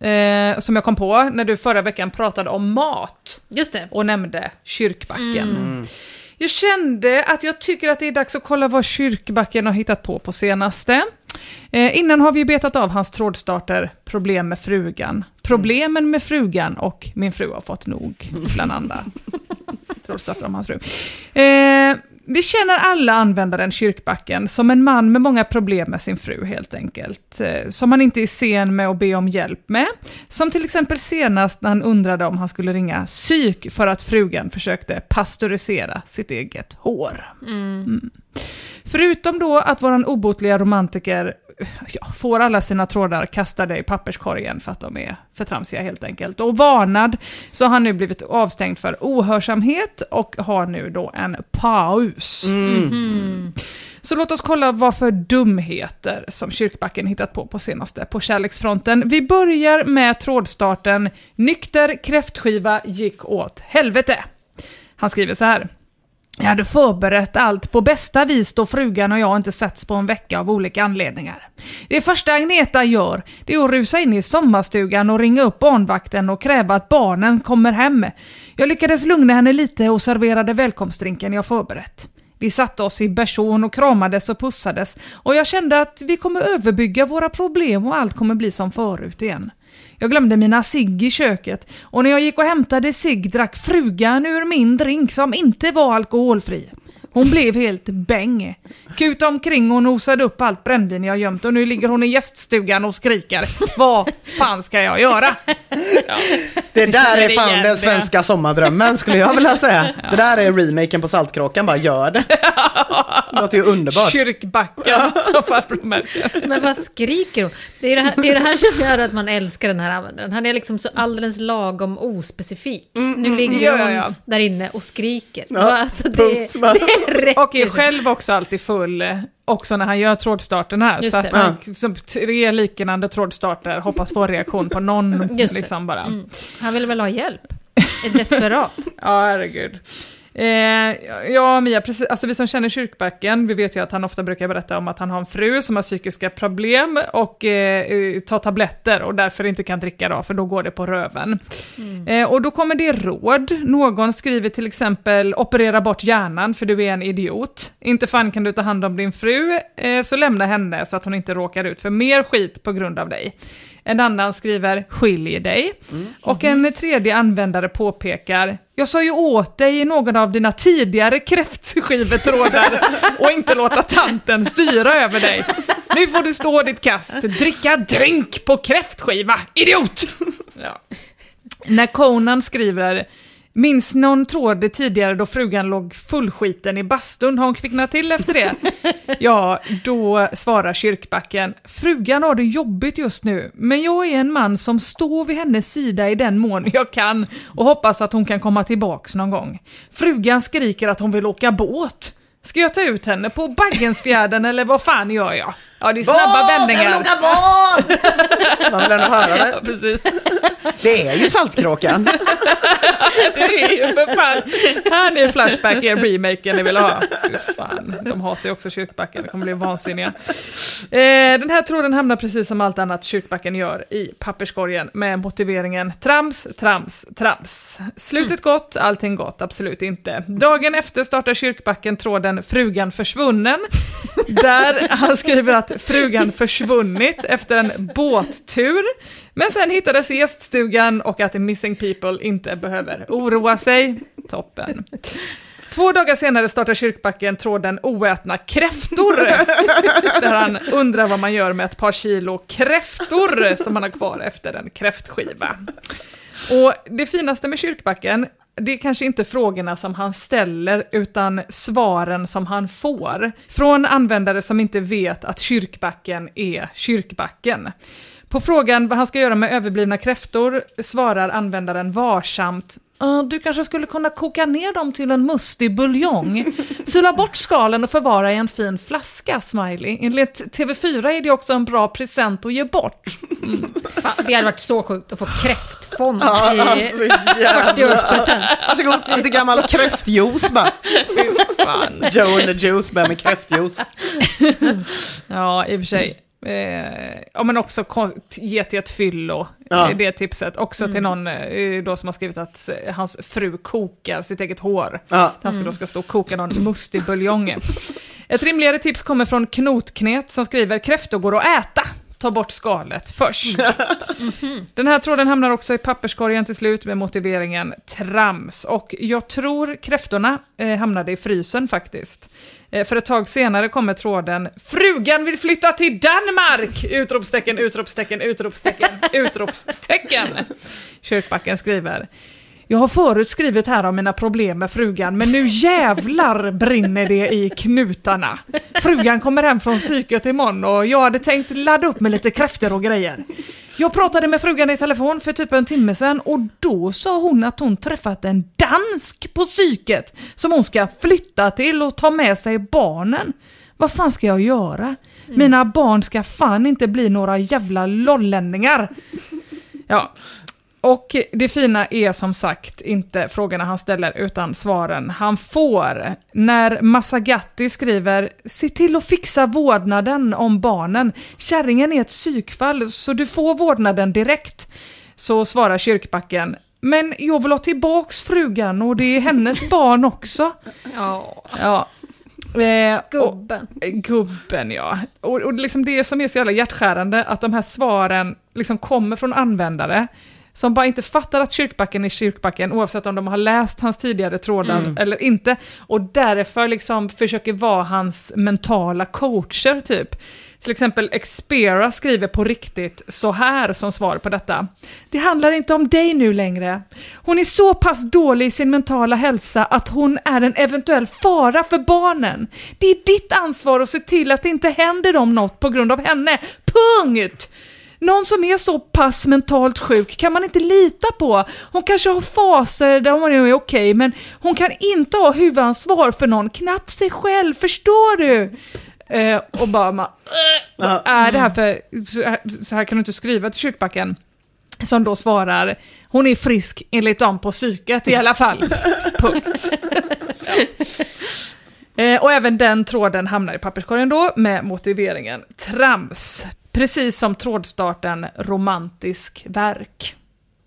eh, som jag kom på när du förra veckan pratade om mat. Just det. Och nämnde Kyrkbacken. Mm. Jag kände att jag tycker att det är dags att kolla vad Kyrkbacken har hittat på på senaste. Eh, innan har vi ju betat av hans trådstarter Problem med frugan. Problemen med frugan och Min fru har fått nog, bland andra trådstarter om hans fru. Eh, vi känner alla användaren Kyrkbacken som en man med många problem med sin fru helt enkelt. Eh, Som han inte är sen med att be om hjälp med. Som till exempel senast när han undrade om han skulle ringa psyk för att frugan försökte pastörisera sitt eget hår. Mm. Förutom då att våran obotliga romantiker ja, får alla sina trådar kastade i papperskorgen för att de är för tramsiga helt enkelt. Och varnad så har han nu blivit avstängd för ohörsamhet och har nu då en paus. Mhm. Så låt oss kolla vad för dumheter som Kyrkbacken hittat på på senaste på kärleksfronten. Vi börjar med trådstarten Nykter kräftskiva gick åt helvete. Han skriver så här. Jag hade förberett allt på bästa vis då frugan och jag inte setts på en vecka av olika anledningar. Det första Agneta gör, det är att rusa in i sommarstugan och ringa upp barnvakten och kräva att barnen kommer hem. Jag lyckades lugna henne lite och serverade välkomstdrinken jag förberett. Vi satte oss i bersån och kramades och pussades och jag kände att vi kommer överbygga våra problem och allt kommer bli som förut igen. Jag glömde mina cigg i köket och när jag gick och hämtade cigg drack frugan ur min drink som inte var alkoholfri. Hon blev helt bäng. Kutade omkring och nosade upp allt brännvin jag gömt och nu ligger hon i gäststugan och skriker. Vad fan ska jag göra? Det där är fan igen den det. svenska sommardrömmen skulle jag vilja säga. Det där är remaken på Saltkråkan, bara gör det. Det låter ju underbart. Kyrkbacken som farbror märker. Men vad skriker hon? Det är det, här, det är det här som gör att man älskar den här användaren. Han är liksom så alldeles lagom ospecifik. nu ligger ja, ja, hon ja. där inne och skriker. Ja, alltså, det, punkt. det. Och är själv också alltid full, också när han gör trådstarten här. Just så att man, som tre liknande trådstarter hoppas få reaktion på någon. Just liksom bara. Mm. Han vill väl ha hjälp? Är desperat. Ja, herregud. Eh, ja, Mia, precis, alltså vi som känner Kyrkbacken, vi vet ju att han ofta brukar berätta om att han har en fru som har psykiska problem och eh, eh, tar tabletter och därför inte kan dricka då, för då går det på röven. Eh, och då kommer det råd. Någon skriver till exempel operera bort hjärnan för du är en idiot. Inte fan kan du ta hand om din fru, eh, så lämna henne så att hon inte råkar ut för mer skit på grund av dig. En annan skriver skilj dig. Och en tredje användare påpekar jag sa ju åt dig i någon av dina tidigare kräftskivetrådar och inte låta tanten styra över dig. Nu får du stå ditt kast, dricka drink på kräftskiva, idiot! Ja. När Conan skriver Minns någon tråd tidigare då frugan låg fullskiten i bastun? Har hon kvicknat till efter det? Ja, då svarar kyrkbacken. Frugan har det jobbigt just nu, men jag är en man som står vid hennes sida i den mån jag kan och hoppas att hon kan komma tillbaks någon gång. Frugan skriker att hon vill åka båt. Ska jag ta ut henne på Baggensfjärden eller vad fan gör jag? Ja, det är snabba Båt! vändningar. Jag vill åka båt! Man vill ändå höra det. Ja, precis. Det är ju Saltkråkan. Det är ju för fan. Här är Flashback i remaken ni vill ha. Fy fan, de hatar ju också Kyrkbacken, det kommer bli vansinniga. Eh, den här tråden hamnar precis som allt annat Kyrkbacken gör i papperskorgen med motiveringen trams, trams, trams. Slutet gott, allting gott, absolut inte. Dagen efter startar Kyrkbacken tråden Frugan försvunnen, där han skriver att frugan försvunnit efter en båttur, men sen hittades i gäststugan och att Missing People inte behöver oroa sig. Toppen. Två dagar senare startar Kyrkbacken tråden Oätna kräftor, där han undrar vad man gör med ett par kilo kräftor som man har kvar efter en kräftskiva. Och det finaste med Kyrkbacken, det är kanske inte frågorna som han ställer, utan svaren som han får. Från användare som inte vet att Kyrkbacken är Kyrkbacken. På frågan vad han ska göra med överblivna kräftor svarar användaren varsamt "Eh, du kanske skulle kunna koka ner dem till en mustig buljong. Sila bort skalen och förvara i en fin flaska, smiley. Enligt TV4 är det också en bra present att ge bort. Fan, det hade varit så sjukt att få kräftfond Ja, i alltså, jävlar. 40-årspresent. Varsågod, lite gammal kräftjuice bara. Fy fan. Joe and the Juice med kräftjuice. Ja, i och för sig. Eh, ja, men också ge till ett fyllo, Ja. eh, det tipset. Också till någon eh, då som har skrivit att hans fru kokar sitt eget hår. Ja. Att han ska då ska stå och koka någon mustig buljong. Ett rimligare tips kommer från Knotknet som skriver kräftor går att äta. Ta bort skalet först. Den här tråden hamnar också i papperskorgen till slut med motiveringen trams. Och jag tror kräftorna eh, hamnade i frysen faktiskt. Eh, för ett tag senare kommer tråden “Frugan vill flytta till Danmark!” Utropstecken, utropstecken, utropstecken, utropstecken. Kyrkbacken skriver. Jag har förut skrivit här om mina problem med frugan, men nu jävlar brinner det i knutarna. Frugan kommer hem från psyket imorgon och jag hade tänkt ladda upp med lite kräftor och grejer. Jag pratade med frugan i telefon för typ en timme sedan och då sa hon att hon träffat en dansk på psyket som hon ska flytta till och ta med sig barnen. Vad fan ska jag göra? Mina barn ska fan inte bli några jävla lollänningar. Ja, och det fina är som sagt inte frågorna han ställer utan svaren han får. När Masagatti skriver “Se till att fixa vårdnaden om barnen. Kärringen är ett psykfall så du får vårdnaden direkt.” Så svarar Kyrkbacken “Men jag vill ha tillbaks frugan och det är hennes barn också.” Ja. Ja. Eh, Gubben. Och, gubben ja. Och, och liksom det som är så jävla hjärtskärande, att de här svaren liksom kommer från användare som bara inte fattar att kyrkbacken är kyrkbacken oavsett om de har läst hans tidigare trådar Mm. eller inte. Och därför liksom försöker vara hans mentala coacher typ. Till exempel Expera skriver på riktigt så här som svar på detta. Det handlar inte om dig nu längre. Hon är så pass dålig i sin mentala hälsa att hon är en eventuell fara för barnen. Det är ditt ansvar att se till att det inte händer dem något på grund av henne. Punkt! Någon som är så pass mentalt sjuk kan man inte lita på. Hon kanske har faser där hon är okej, men hon kan inte ha huvudansvar för någon, knappt sig själv, förstår du? Eh, man, vad är det här för, så här, så här kan du inte skriva till kyrkbacken. Som då svarar, hon är frisk enligt dem på psyket i alla fall. Punkt. Eh, och även den tråden hamnar i papperskorgen då med motiveringen trams. Precis som trådstarten romantisk verk.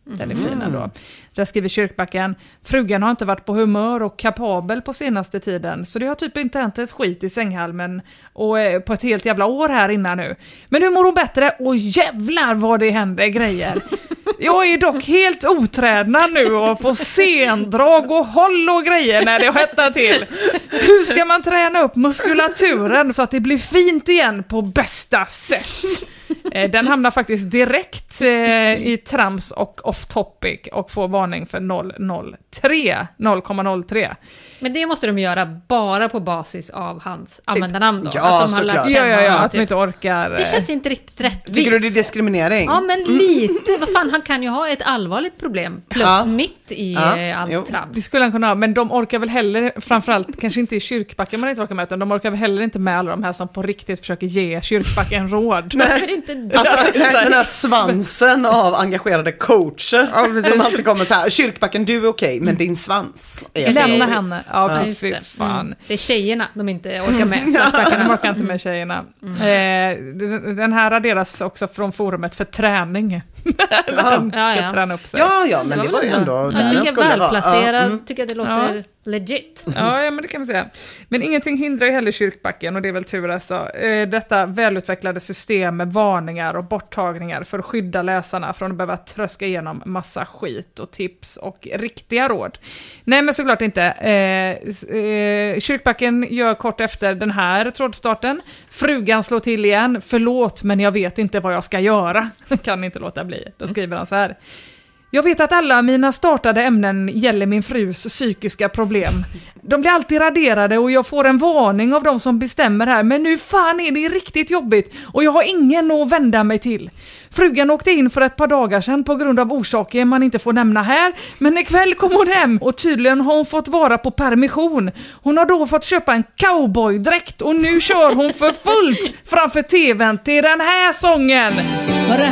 Den är fin ändå. Där skriver Kyrkbacken, frugan har inte varit på humör och kapabel på senaste tiden, så det har typ inte hänt ett skit i sänghalmen och eh, på ett helt jävla år här innan nu. Men nu mår hon bättre och jävlar vad det händer grejer. Jag är dock helt otränad nu och får sendrag och håll och grejer när det hettar till. Hur ska man träna upp muskulaturen så att det blir fint igen på bästa sätt? Eh, den hamnar faktiskt direkt eh, i trams och off topic och får vara varning för 003, 0,03. Men det måste de göra bara på basis av hans användarnamn då? Ja, att de har lärt känna Ja, ja, ja, att de typ. inte orkar. Det eh, känns inte riktigt rättvist. Tycker du det är diskriminering? Ja, men lite. Vad fan, han kan ju ha ett allvarligt problem. Ja. mitt i Ja, eh, allt jo. trams. Det skulle han kunna ha, men de orkar väl heller, framförallt kanske inte i kyrkbacken man inte orkar med, utan de orkar väl heller inte med alla de här som på riktigt försöker ge kyrkbacken råd. Varför inte Att, den här svansen av engagerade coacher som alltid kommer så här, kyrkbacken du är okej, men din svans är Lämna fel." henne. Ja, Ja. fy det. fan. Mm. Det är tjejerna de inte orkar med. Flashbacken, de orkar inte med tjejerna. Eh, den- här raderas också från forumet för träning. Ja, ja. träna upp sig. Ja, ja, men det var ju ändå Jag tycker jag är välplacerad, Ja, mm. tycker jag det låter legit. Ja, ja, men det kan man säga. Men ingenting hindrar ju heller kyrkbacken, och det är väl tur alltså, eh, detta välutvecklade system med varningar och borttagningar för att skydda läsarna från att behöva tröska igenom massa skit och tips och riktiga råd. Nej, men såklart inte. Eh, eh, kyrkbacken gör kort efter den här trådstarten. Frugan slår till igen. Förlåt, men jag vet inte vad jag ska göra. kan inte låta bli. Då skriver han så här. Jag vet att alla mina startade ämnen gäller min frus psykiska problem. De blir alltid raderade och jag får en varning av de som bestämmer här, men nu fan är det riktigt jobbigt och jag har ingen att vända mig till. Frugan åkte in för ett par dagar sedan på grund av orsaker man inte får nämna här, men ikväll kom hon hem och tydligen har hon fått vara på permission. Hon har då fått köpa en cowboydräkt och nu kör hon för fullt framför tvn till den här sången.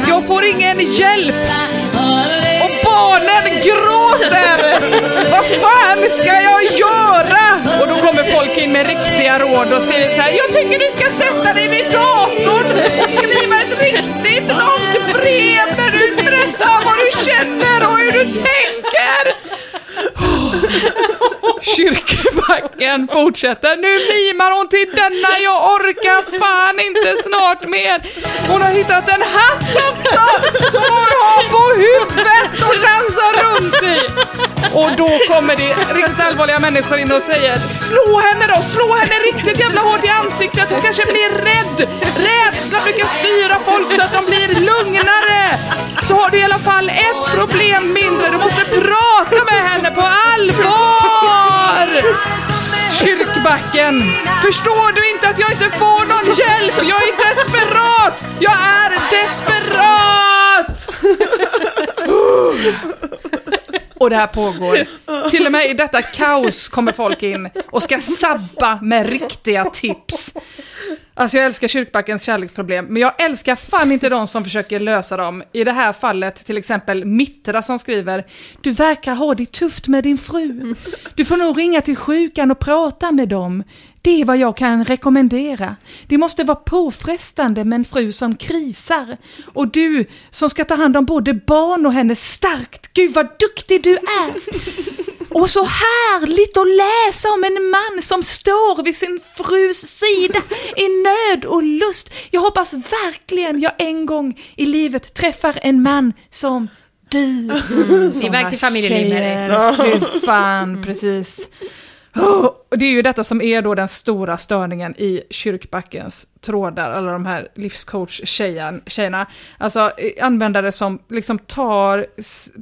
Jag får ingen hjälp! Barnen gråter! Vad fan ska jag göra? Och då kommer folk in med riktiga råd och skriver så här. Jag tycker du ska sätta dig vid datorn och skriva ett riktigt långt brev där du berättar vad du känner och hur du tänker. Kyrkbacken fortsätter. Nu mimar hon till denna, jag orkar fan inte snart mer. Hon har hittat en hatt också som hon har på huvudet och dansar runt i. Och då kommer det riktigt allvarliga människor in och säger Slå henne då, slå henne riktigt jävla hårt i ansiktet, hon kanske blir rädd. Rädsla brukar styra folk så att de blir lugnare. Så har du i alla fall ett problem mindre, du måste prata med henne på allvar. Kyrkbacken! Förstår du inte att jag inte får någon hjälp? Jag är desperat! Jag är desperat! Och det här pågår. Till och med i detta kaos kommer folk in och ska sabba med riktiga tips. Alltså jag älskar kyrkbackens kärleksproblem, men jag älskar fan inte de som försöker lösa dem. I det här fallet till exempel Mittra som skriver Du verkar ha det tufft med din fru. Du får nog ringa till sjukan och prata med dem. Det är vad jag kan rekommendera. Det måste vara påfrestande med en fru som krisar. Och du som ska ta hand om både barn och henne starkt. Gud vad duktig du är! Och så härligt att läsa om en man som står vid sin frus sida i nöd och lust. Jag hoppas verkligen jag en gång i livet träffar en man som du. Det är verkligen familjeliv med dig. Fy fan, precis. Oh, och det är ju detta som är då den stora störningen i kyrkbackens trådar, alla de här livscoach-tjejerna. Alltså eh, användare som liksom tar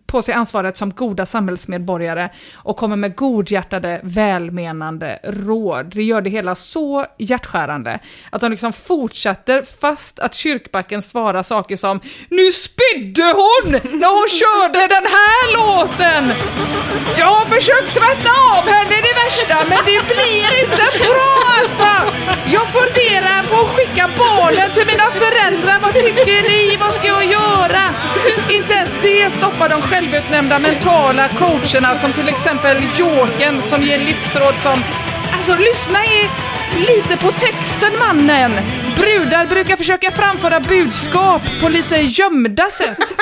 på sig ansvaret som goda samhällsmedborgare och kommer med godhjärtade, välmenande råd. Det gör det hela så hjärtskärande att de liksom fortsätter fast att kyrkbacken svarar saker som Nu spydde hon när hon körde den här låten! Jag har försökt tvätta av henne det värsta, men det det blir inte bra alltså! Jag funderar på att skicka barnen till mina föräldrar. Vad tycker ni? Vad ska jag göra? Inte ens det stoppar de självutnämnda mentala coacherna som till exempel Jåken som ger livsråd som Alltså lyssna i lite på texten mannen. Brudar brukar försöka framföra budskap på lite gömda sätt.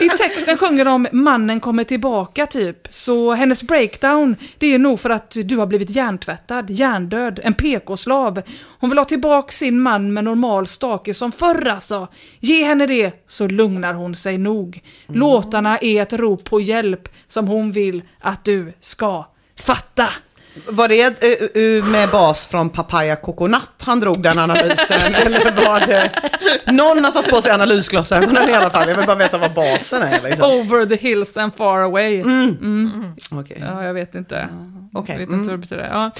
I texten sjunger de mannen kommer tillbaka typ. Så hennes breakdown, det är nog för att du har blivit hjärntvättad, hjärndöd, en PK-slav. Hon vill ha tillbaka sin man med normal stake som förr alltså. Ge henne det så lugnar hon sig nog. Låtarna är ett rop på hjälp som hon vill att du ska fatta. Var det eh, med bas från Papaya Coconut han drog den analysen? eller var det... Någon har tagit på sig analysglasögonen i alla fall. Jag vill bara veta vad basen är. Liksom. Over the hills and far away. Mm. Okej. Ja, jag vet inte. Okej. Jag vet inte Mm. vad det betyder. Ja.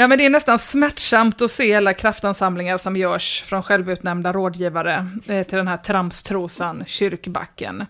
Ja, men det är nästan smärtsamt att se alla kraftansamlingar som görs från självutnämnda rådgivare eh, till den här tramstrosan Kyrkbacken.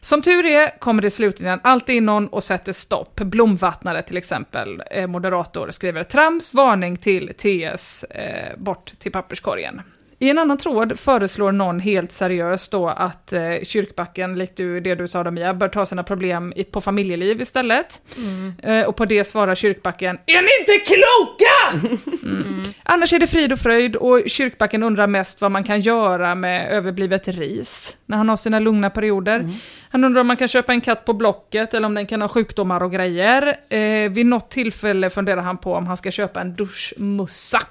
Som tur är kommer det slutligen alltid in någon och sätter stopp. Blomvattnare till exempel, eh, moderator, skriver trams, varning till TS, eh, bort till papperskorgen. I en annan tråd föreslår någon helt seriöst då att eh, Kyrkbacken, likt du, det du sa då Mia, bör ta sina problem i, på familjeliv istället. Mm. Eh, och på det svarar Kyrkbacken, är ni inte kloka? Mm. Annars är det frid och fröjd och Kyrkbacken undrar mest vad man kan göra med överblivet ris när han har sina lugna perioder. Han undrar om man kan köpa en katt på Blocket eller om den kan ha sjukdomar och grejer. Eh, vid något tillfälle funderar han på om han ska köpa en duschmussa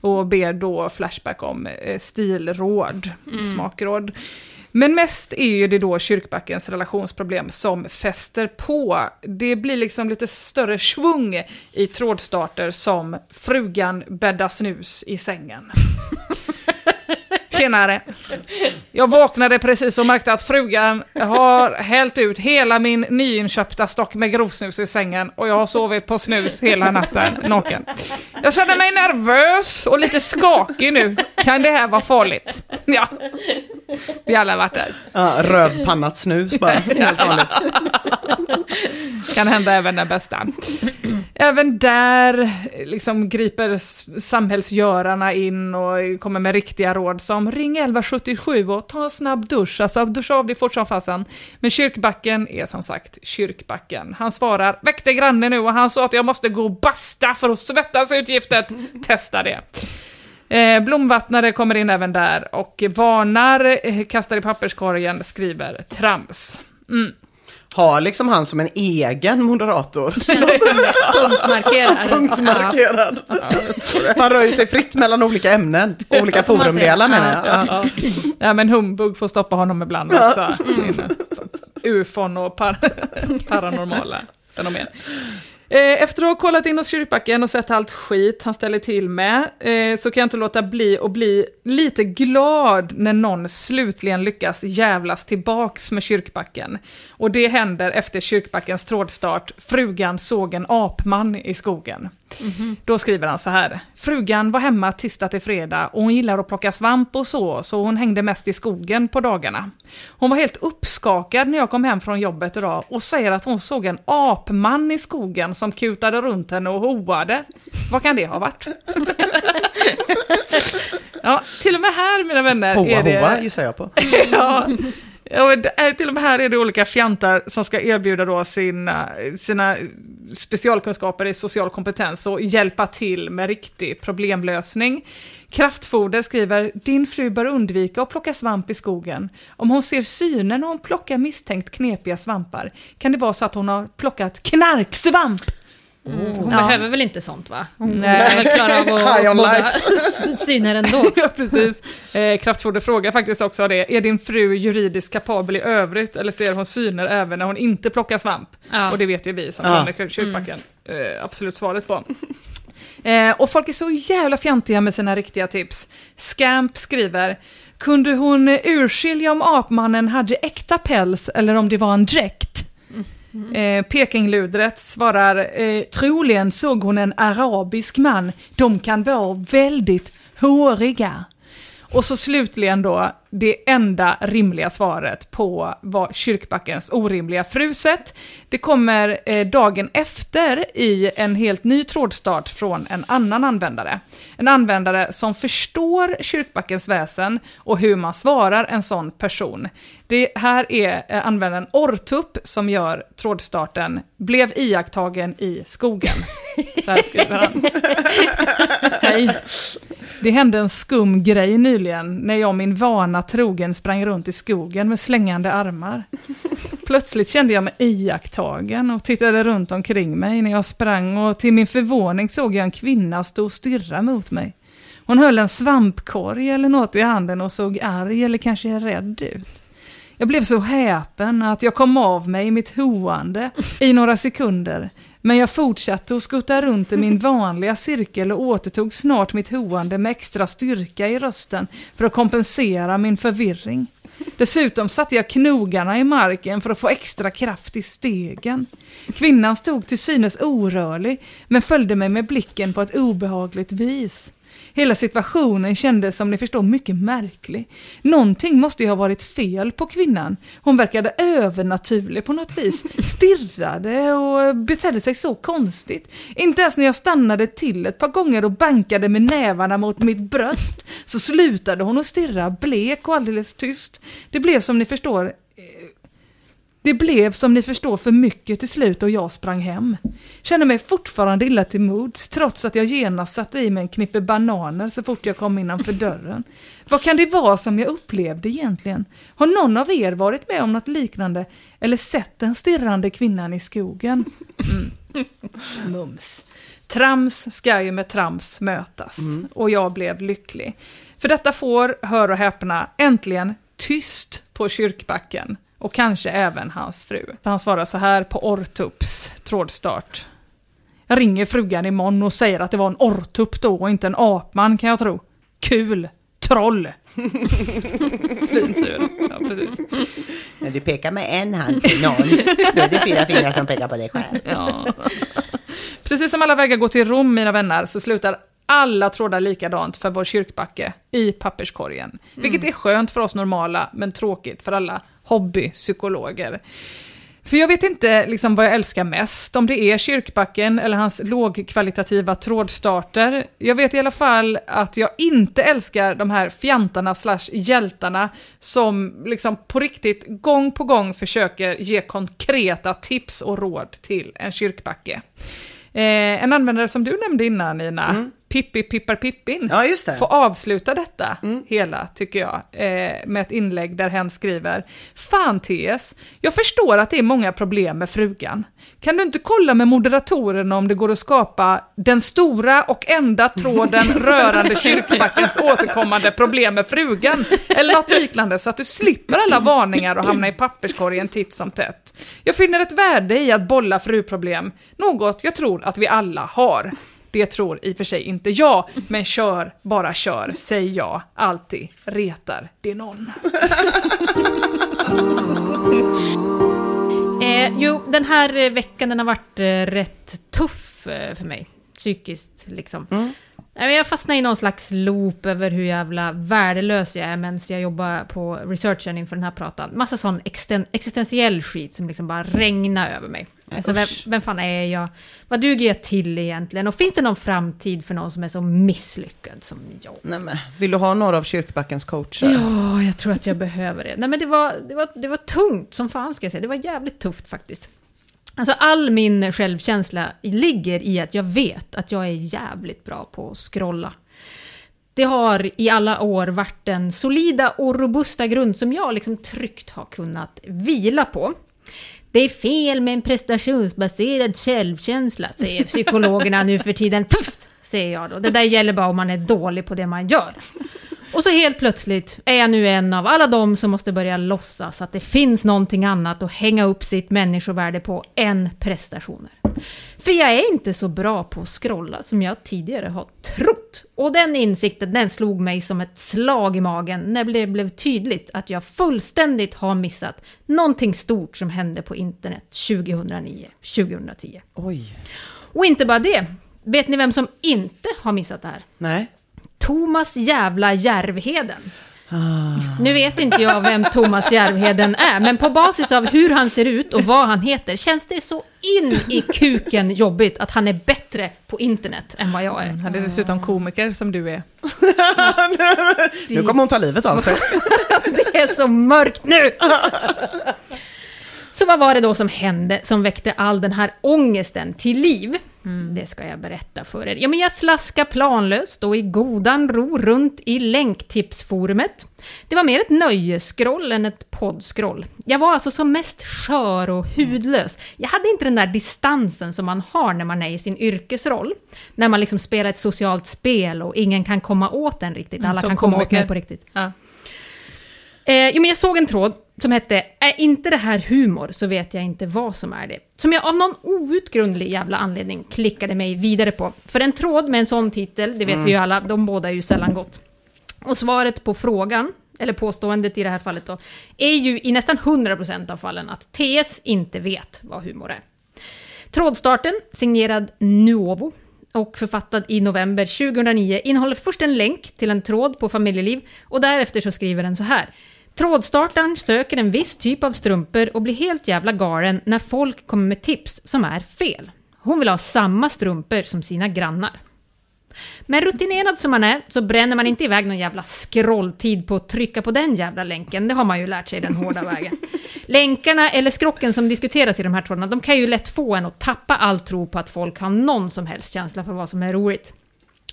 och ber då Flashback om eh, stilråd, Mm. smakråd. Men mest är ju det då Kyrkbackens relationsproblem som fäster på. Det blir liksom lite större svung i trådstarter som frugan bäddar snus i sängen. Tjenare! Jag vaknade precis och märkte att frugan har hällt ut hela min nyinköpta stock med grovsnus i sängen och jag har sovit på snus hela natten naken. Jag känner mig nervös och lite skakig nu. Kan det här vara farligt? Ja, vi alla har varit där. Ja, rövpannat snus bara. Helt vanligt. Kan hända även den bästa. Även där liksom griper samhällsgörarna in och kommer med riktiga råd som ring 1177 och ta en snabb dusch, alltså duscha av dig fort som fasen. Men kyrkbacken är som sagt kyrkbacken. Han svarar, väckte grannen nu och han sa att jag måste gå och basta för att svettas ut giftet. Testa det. Eh, blomvattnare kommer in även där och varnar, eh, kastar i papperskorgen, skriver trams. Mm. Har liksom han som en egen moderator. Punktmarkerar. Punktmarkerad. Han rör ju sig fritt mellan olika ämnen. Olika forumdelar menar jag. Ja, ja. ja, men humbug får stoppa honom ibland också. Sina Ufon och par paranormala fenomen. Eh, efter att ha kollat in hos Kyrkbacken och sett allt skit han ställer till med, eh, så kan jag inte låta bli att bli lite glad när någon slutligen lyckas jävlas tillbaks med Kyrkbacken. Och det händer efter Kyrkbackens trådstart, frugan såg en apman i skogen. Då skriver han så här. Frugan var hemma tisdag till fredag och hon gillar att plocka svamp och så, så hon hängde mest i skogen på dagarna. Hon var helt uppskakad när jag kom hem från jobbet idag och säger att hon såg en apman i skogen som kutade runt henne och hoade. Vad kan det ha varit? ja, till och med här mina vänner Hoa är det... hoa gissar jag på. ja, till och med här är det olika fjantar som ska erbjuda då sina, sina specialkunskaper i social kompetens och hjälpa till med riktig problemlösning. Kraftfoder skriver, din fru bör undvika att plocka svamp i skogen. Om hon ser synen när hon plockar misstänkt knepiga svampar kan det vara så att hon har plockat knarksvamp. Hon Ja. behöver väl inte sånt va? Hon Nej. Väl klara av att båda syner ändå. Ja, precis. Eh, Kraftfoder frågar faktiskt också det. Är din fru juridiskt kapabel i övrigt eller ser hon syner även när hon inte plockar svamp? Ja. Och det vet ju vi som Ja. kan kyrkbacken eh, absolut svaret på. Eh, och folk är så jävla fjantiga med sina riktiga tips. Scamp skriver, kunde hon urskilja om apmannen hade äkta päls eller om det var en dräkt? Mm. Eh, Pekingludret svarar, eh, troligen såg hon en arabisk man. De kan vara väldigt håriga. Och så slutligen då, det enda rimliga svaret på vad Kyrkbackens orimliga fruset. Det kommer eh, dagen efter i en helt ny trådstart från en annan användare. En användare som förstår Kyrkbackens väsen och hur man svarar en sån person. Det här är eh, användaren Ortupp som gör trådstarten “Blev iakttagen i skogen”. Så här skriver han. Hej. Det hände en skum grej nyligen när jag min vana trogen sprang runt i skogen med slängande armar. Plötsligt kände jag mig iakttagen och tittade runt omkring mig när jag sprang och till min förvåning såg jag en kvinna stå och stirra mot mig. Hon höll en svampkorg eller något i handen och såg arg eller kanske rädd ut. Jag blev så häpen att jag kom av mig i mitt hoande i några sekunder. Men jag fortsatte att skutta runt i min vanliga cirkel och återtog snart mitt hoande med extra styrka i rösten för att kompensera min förvirring. Dessutom satte jag knogarna i marken för att få extra kraft i stegen. Kvinnan stod till synes orörlig, men följde mig med blicken på ett obehagligt vis. Hela situationen kändes som ni förstår mycket märklig. Någonting måste ju ha varit fel på kvinnan. Hon verkade övernaturlig på något vis. Stirrade och betedde sig så konstigt. Inte ens när jag stannade till ett par gånger och bankade med nävarna mot mitt bröst så slutade hon att stirra, blek och alldeles tyst. Det blev som ni förstår det blev som ni förstår för mycket till slut och jag sprang hem. Känner mig fortfarande illa till mods trots att jag genast satte i mig en knippe bananer så fort jag kom innanför dörren. Vad kan det vara som jag upplevde egentligen? Har någon av er varit med om något liknande eller sett den stirrande kvinnan i skogen? Mm. Mums. Trams ska ju med trams mötas och jag blev lycklig. För detta får, hör och häpna, äntligen tyst på kyrkbacken. Och kanske även hans fru. För han svarar så här på Ortups trådstart. Jag ringer frugan imorgon och säger att det var en ortupp då och inte en apman kan jag tro. Kul! Troll! Svinsur. Ja, precis. När du pekar med en hand till noll, då är det fyra fingrar som pekar på dig själv. Ja. Precis som alla vägar går till Rom, mina vänner, så slutar alla trådar likadant för vår kyrkbacke i papperskorgen. Vilket är skönt för oss normala, men tråkigt för alla hobbypsykologer. För jag vet inte liksom vad jag älskar mest, om det är kyrkbacken eller hans lågkvalitativa trådstarter. Jag vet i alla fall att jag inte älskar de här fjantarna slash hjältarna som liksom på riktigt gång på gång försöker ge konkreta tips och råd till en kyrkbacke. Eh, en användare som du nämnde innan Nina, mm. Pippi Pippar Pippin, Ja, just det. får avsluta detta hela, tycker jag, eh, med ett inlägg där hen skriver Fan TS, jag förstår att det är många problem med frugan. Kan du inte kolla med moderatorerna om det går att skapa den stora och enda tråden rörande kyrkbackens återkommande problem med frugan, eller något liknande, så att du slipper alla varningar och hamna i papperskorgen titt som tätt. Jag finner ett värde i att bolla fruproblem, något jag tror att vi alla har. Det tror i och för sig inte jag, men kör, bara kör, säg ja, alltid, retar det någon. Eh, jo, den här veckan den har varit eh, rätt tuff eh, för mig. Psykiskt liksom. Men Jag fastnade i någon slags loop över hur jävla värdelös jag är medan jag jobbar på researchen inför den här pratan. Massa sån existen- existentiell skit som liksom bara regnar över mig. Alltså, vem, vem fan är jag? Vad duger jag till egentligen? Och finns det någon framtid för någon som är så misslyckad som jag? Nej, men, vill du ha några av kyrkbackens coacher? Ja, jag tror att jag behöver det. Nej, men det var, det var, det var tungt som fan ska jag säga. Det var jävligt tufft faktiskt. Alltså all min självkänsla ligger i att jag vet att jag är jävligt bra på att scrolla. Det har i alla år varit den solida och robusta grund som jag liksom tryggt har kunnat vila på. Det är fel med en prestationsbaserad självkänsla, säger psykologerna nu för tiden. Puff, säger jag då. Det där gäller bara om man är dålig på det man gör. Och så helt plötsligt är jag nu en av alla de som måste börja låtsas att det finns någonting annat att hänga upp sitt människovärde på än prestationer. För jag är inte så bra på att scrolla som jag tidigare har trott. Och den insikten den slog mig som ett slag i magen när det blev tydligt att jag fullständigt har missat någonting stort som hände på internet 2009-2010. Oj. Och inte bara det. Vet ni vem som inte har missat det här? Nej. Thomas jävla Järvheden. Ah. Nu vet inte jag vem Thomas Järvheden är, men på basis av hur han ser ut och vad han heter känns det så in i kuken jobbigt att han är bättre på internet än vad jag är. Han är dessutom komiker som du är. Nu kommer hon ta livet av sig. Det är så mörkt nu! Så vad var det då som hände som väckte all den här ångesten till liv? Det ska jag berätta för er. Ja, men jag slaskar planlöst och i godan ro runt i länktipsforumet. Det var mer ett nöjesskroll än ett poddskroll. Jag var alltså som mest skör och hudlös. Jag hade inte den där distansen som man har när man är i sin yrkesroll. När man liksom spelar ett socialt spel och ingen kan komma åt en riktigt. Mm, Alla som kan komma åt mig på riktigt. Ja. Eh, jo, men jag såg en tråd som hette Är inte det här humor så vet jag inte vad som är det. Som jag av någon outgrundlig jävla anledning klickade mig vidare på. För en tråd med en sån titel, det vet Mm. vi ju alla, de båda är ju sällan gott. Och svaret på frågan eller påståendet i det här fallet då, är ju i nästan 100% av fallen att TS inte vet vad humor är. Trådstarten, signerad Nuovo och författad i november 2009, innehåller först en länk till en tråd på familjeliv och därefter så skriver den så här. Trådstartaren söker en viss typ av strumpor och blir helt jävla galen när folk kommer med tips som är fel. Hon vill ha samma strumpor som sina grannar. Men rutinerad som man är så bränner man inte iväg någon jävla scrolltid på att trycka på den jävla länken. Det har man ju lärt sig den hårda vägen. Länkarna eller skrocken som diskuteras i de här trådarna, de kan ju lätt få en att tappa all tro på att folk har någon som helst känsla för vad som är roligt.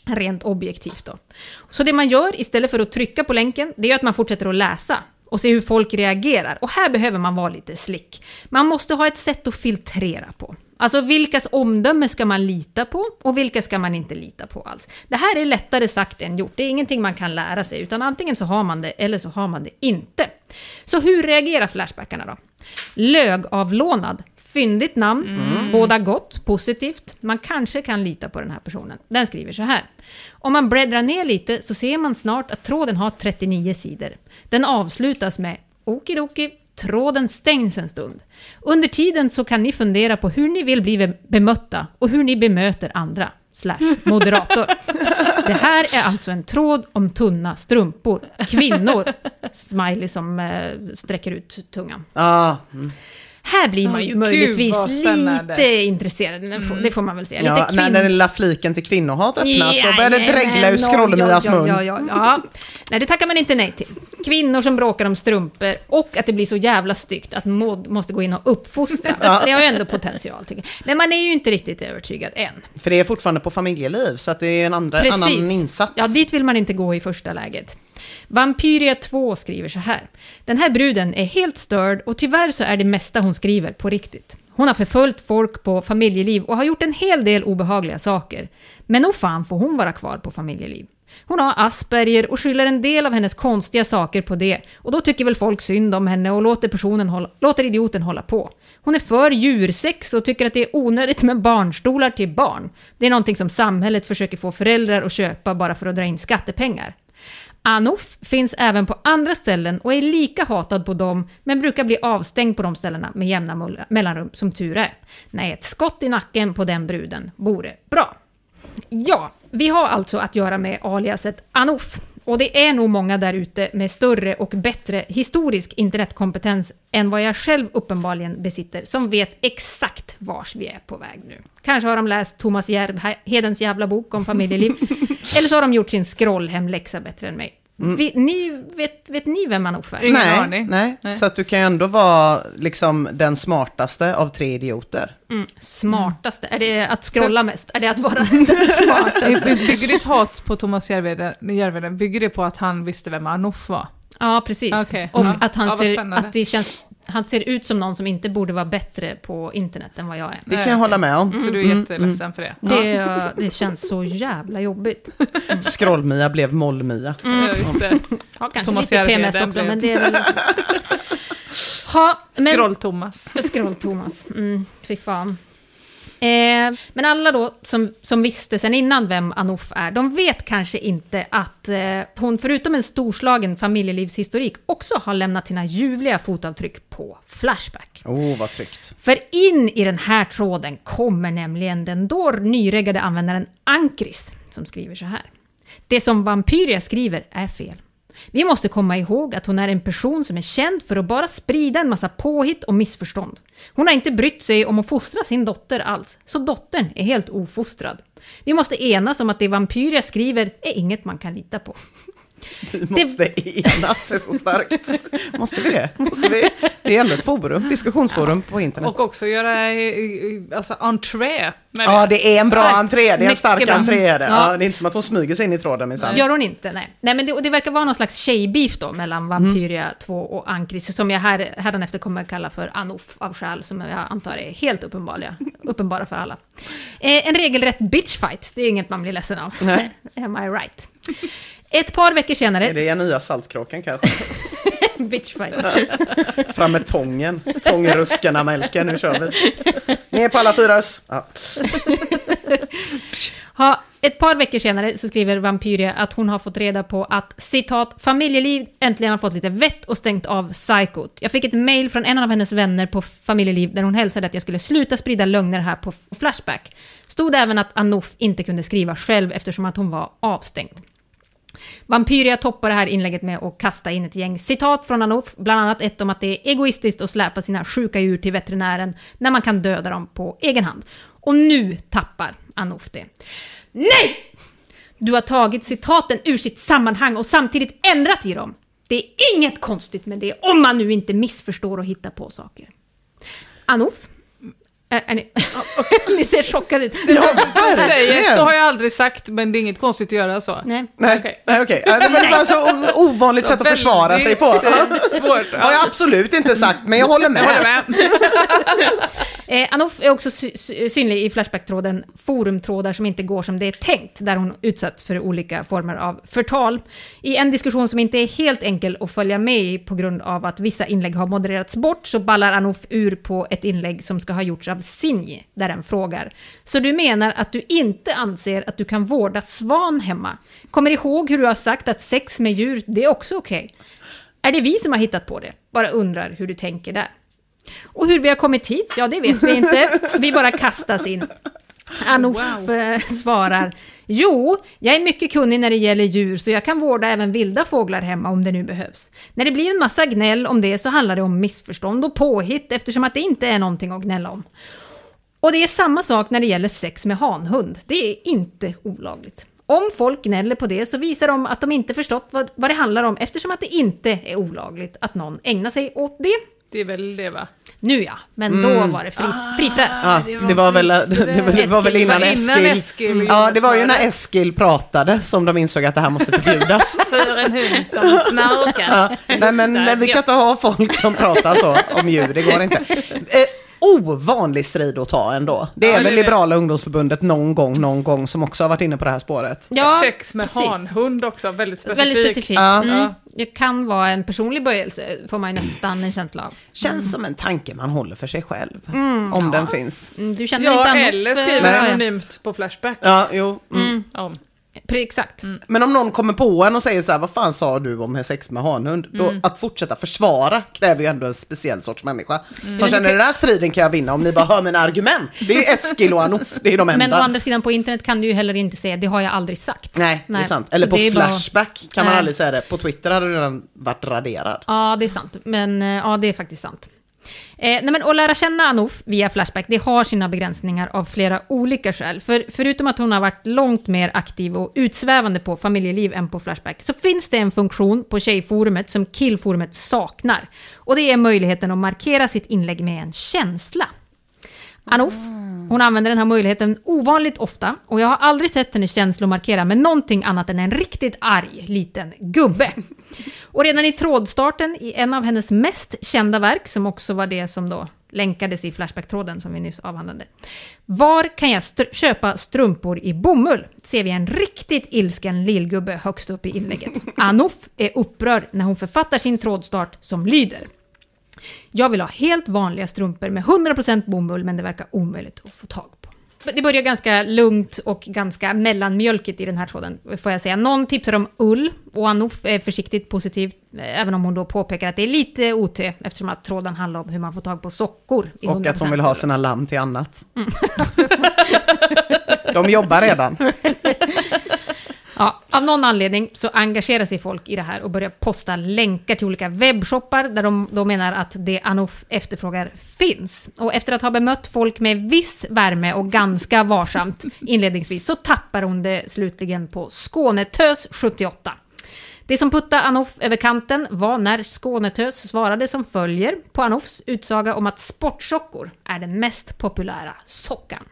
Rent objektivt då. Så det man gör istället för att trycka på länken, det är att man fortsätter att läsa och se hur folk reagerar. Och här behöver man vara lite slick. Man måste ha ett sätt att filtrera på. Alltså vilkas omdöme ska man lita på och vilka ska man inte lita på alls? Det här är lättare sagt än gjort. Det är ingenting man kan lära sig, utan antingen så har man det eller så har man det inte. Så hur reagerar Flashbackarna då? Lögavlånad. Fyndigt namn, Mm. båda gott, positivt. Man kanske kan lita på den här personen. Den skriver så här. Om man bläddrar ner lite så ser man snart att tråden har 39 sidor. Den avslutas med okidoki, tråden stängs en stund. Under tiden så kan ni fundera på hur ni vill bli bemötta och hur ni bemöter andra. Slash moderator. Det här är alltså en tråd om tunna strumpor. Kvinnor. Smiley som eh, sträcker ut tungan. Ja. Mm. Här blir man ju Gud, möjligtvis lite intresserad. Det får, det får man väl säga. Ja, lite när den lilla fliken till kvinnohat öppnas, då börjar det dregla ur Scrollemias ja, mun. Ja, ja, ja. Nej, det tackar man inte nej till. Kvinnor som bråkar om strumpor och att det blir så jävla styggt att Maud måste gå in och uppfostra. Ja. Det har ju ändå potential, tycker jag. Men man är ju inte riktigt övertygad än. För det är fortfarande på familjeliv, så att det är en andra, annan insats. Ja, dit vill man inte gå i första läget. Vampyria 2 skriver så här. Den här bruden är helt störd och tyvärr så är det mesta hon skriver på riktigt. Hon har förföljt folk på familjeliv och har gjort en hel del obehagliga saker. Men nog fan får hon vara kvar på familjeliv. Hon har Asperger och skyller en del av hennes konstiga saker på det. Och då tycker väl folk synd om henne och låter, personen hålla, låter idioten hålla på. Hon är för djursex och tycker att det är onödigt med barnstolar till barn. Det är någonting som samhället försöker få föräldrar att köpa bara för att dra in skattepengar. Anouf finns även på andra ställen och är lika hatad på dem, men brukar bli avstängd på de ställena med jämna mellanrum, som tur är. Nej, ett skott i nacken på den bruden vore bra. Ja, vi har alltså att göra med aliaset Anouf. Och det är nog många där ute med större och bättre historisk internetkompetens än vad jag själv uppenbarligen besitter, som vet exakt vars vi är på väg nu. Kanske har de läst Thomas Järvhedens jävla bok om familjeliv, eller så har de gjort sin scrollhemläxa bättre än mig. Mm. Vi, ni, vet, vet ni vem Anouf är? nej, nej, så att du kan ju ändå vara liksom den smartaste av tre idioter. Mm, smartaste, är det att scrolla mest? Är det att vara den smartaste? Bygger ditt hat på Thomas Järvheden, bygger det på att han visste vem Anouf var? Ja, precis. Okej, Och ja. att, han ser, spännande. att det känns, han ser ut som någon som inte borde vara bättre på internet än vad jag är. Det kan jag hålla med om. Så du är Mm, jätteledsen för det? Det, det känns så jävla jobbigt. Scrollmia blev mollmia. Mm. Ja, just det. Ja, kanske Thomas lite PMS också, blev- men det är väl... Ha, men... Scroll-Thomas. Scroll-Thomas. Mm, fy fan. Eh, men alla då som, som visste sen innan vem Anouf är, de vet kanske inte att eh, hon förutom en storslagen familjelivshistorik också har lämnat sina ljuvliga fotavtryck på Flashback. Oh, vad tryggt. För in i den här tråden kommer nämligen den då nyreggade användaren Ankris som skriver så här. Det som Vampyria skriver är fel. Vi måste komma ihåg att hon är en person som är känd för att bara sprida en massa påhitt och missförstånd. Hon har inte brytt sig om att fostra sin dotter alls, så dottern är helt ofostrad. Vi måste enas om att det Vampyria skriver är inget man kan lita på. Vi måste enas, det är så starkt. Måste vi det? Måste vi? Det är ändå ett forum, diskussionsforum på internet. Och också göra eh, eh, alltså, entré med Ja, det är en bra entré, det är en stark bra. entré. är det. Ja. Ja, det är inte som att hon smyger sig in i tråden minsann. Gör hon inte, nej. Nej men det, och det verkar vara någon slags tjejbeef då mellan Vampyria Mm. 2 och Ankris, som jag här, hädanefter kommer kalla för Anouf av skäl som jag antar är helt uppenbara, uppenbara för alla. Eh, en regelrätt bitchfight, det är inget man blir ledsen av. Nej. Am I right? Ett par veckor senare... Är det nya Saltkråkan kanske? bitchfight. Fram med tången. Tångruskarna Melken, nu kör vi. Ner på alla fyra. Ja. Ha, Ett par veckor senare så skriver Vampyria att hon har fått reda på att citat familjeliv äntligen har fått lite vett och stängt av psykot. Jag fick ett mail från en av hennes vänner på familjeliv där hon hälsade att jag skulle sluta sprida lögner här på Flashback. Stod även att Anouf inte kunde skriva själv eftersom att hon var avstängd. Vampyria toppar det här inlägget med att kasta in ett gäng citat från Anouf, bland annat ett om att det är egoistiskt att släpa sina sjuka djur till veterinären när man kan döda dem på egen hand. Och nu tappar Anouf det. Nej! Du har tagit citaten ur sitt sammanhang och samtidigt ändrat i dem. Det är inget konstigt med det om man nu inte missförstår och hittar på saker. Anouf? Är ni, ni ser chockade ut. Det du säger så har jag aldrig sagt, men det är inget konstigt att göra så. Nej. Nej, okej. Nej, okej. Ja, det var bara så ovanligt sätt att försvara sig på. Svårt. Har jag absolut inte sagt, men jag håller med. Jag håller med. Eh, Anouf är också sy- sy- synlig i Flashback-tråden forumtrådar som inte går som det är tänkt, där hon utsatts för olika former av förtal. I en diskussion som inte är helt enkel att följa med i på grund av att vissa inlägg har modererats bort, så ballar Anouf ur på ett inlägg som ska ha gjorts av Sinji, där den frågar. Så du menar att du inte anser att du kan vårda svan hemma? Kommer ihåg hur du har sagt att sex med djur, det är också okej? Är det vi som har hittat på det? Bara undrar hur du tänker där. Och hur vi har kommit hit, ja det vet vi inte. Vi bara kastas in. Anouf eh, svarar, jo, jag är mycket kunnig när det gäller djur så jag kan vårda även vilda fåglar hemma om det nu behövs. När det blir en massa gnäll om det så handlar det om missförstånd och påhitt eftersom att det inte är någonting att gnälla om. Och det är samma sak när det gäller sex med hanhund. Det är inte olagligt. Om folk gnäller på det så visar de att de inte förstått vad, vad det handlar om eftersom att det inte är olagligt att någon ägnar sig åt det. Det är väl det va? Nu ja, men då Mm. var det fri, frifräs. Ja, det var väl, det, det, det var väl innan Eskil. Eskil. Innan Eskil Ja, det var ju när Eskil pratade som de insåg att det här måste förbjudas. För en hund som snarkar. Ja, nej men vi kan inte ha folk som pratar så om djur, det går inte. Ovanlig strid att ta ändå. Det är Ja, väl det. Liberala ungdomsförbundet någon gång, någon gång som också har varit inne på det här spåret. Ja, Sex med precis. hanhund också, väldigt specifikt. Väldigt specifikt. Ja. Mm. Ja. Det kan vara en personlig böjelse, får man ju nästan en känsla av. Känns som en tanke man håller för sig själv. Mm, om ja. den finns. Mm, Du känner Ja, inte Anouf, eller skriver anonymt på Flashback. Ja, jo. Mm. Mm. Ja. Exakt. Men om någon kommer på en och säger så här, vad fan sa du om sex med hanhund? Då Mm. att fortsätta försvara kräver ju ändå en speciell sorts människa. Mm. Som känner den här striden kan jag vinna om ni bara hör mina argument. Det är Eskil och Anouf, det är de enda. Men å andra sidan på internet kan du ju heller inte säga, det har jag aldrig sagt. Nej, det är sant. så Eller på det är bara- Flashback kan man Nej. aldrig säga det. På Twitter hade du redan varit raderad. Ja, det är sant. Men eh, ja, det är faktiskt sant. Eh, nej men att lära känna Anouf via Flashback, det har sina begränsningar av flera olika skäl. För förutom att hon har varit långt mer aktiv och utsvävande på familjeliv än på Flashback, så finns det en funktion på tjejforumet som killforumet saknar. Och det är möjligheten att markera sitt inlägg med en känsla. Anouf, hon använder den här möjligheten ovanligt ofta och jag har aldrig sett henne känslomarkera med någonting annat än en riktigt arg liten gubbe. Och redan i trådstarten i en av hennes mest kända verk, som också var det som då länkades i Flashback-tråden som vi nyss avhandlade. Var kan jag str- köpa strumpor i bomull? Ser vi en riktigt ilsken lillgubbe högst upp i inlägget. Anouf är upprörd när hon författar sin trådstart som lyder. Jag vill ha helt vanliga strumpor med 100% bomull men det verkar omöjligt att få tag på. Det börjar ganska lugnt och ganska mellanmjölkigt i den här tråden, får jag säga. Någon tipsar om ull och Anouf är försiktigt positiv, eh, även om hon då påpekar att det är lite OT eftersom att tråden handlar om hur man får tag på sockor. Och att hon vill 100% ha sina lamm till annat. Mm. De jobbar redan. Ja, av någon anledning så engagerar sig folk i det här och börjar posta länkar till olika webbshoppar där de då menar att det Anouf efterfrågar finns. Och efter att ha bemött folk med viss värme och ganska varsamt inledningsvis så tappar hon det slutligen på Skånetös 78. Det som puttade Anouf över kanten var när Skånetös svarade som följer på Anoufs utsaga om att sportsockor är den mest populära sockan.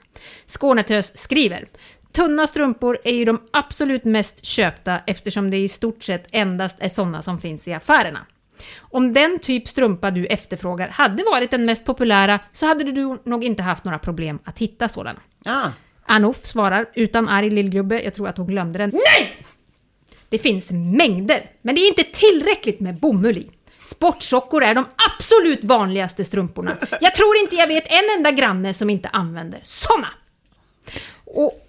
Skånetös skriver Tunna strumpor är ju de absolut mest köpta eftersom det i stort sett endast är sådana som finns i affärerna. Om den typ strumpa du efterfrågar hade varit den mest populära så hade du nog inte haft några problem att hitta sådana. Ah. Anouf svarar utan arg lillgubbe, jag tror att hon glömde den. Nej! Det finns mängder, men det är inte tillräckligt med bomull i. Sportsockor är de absolut vanligaste strumporna. Jag tror inte jag vet en enda granne som inte använder såna. Och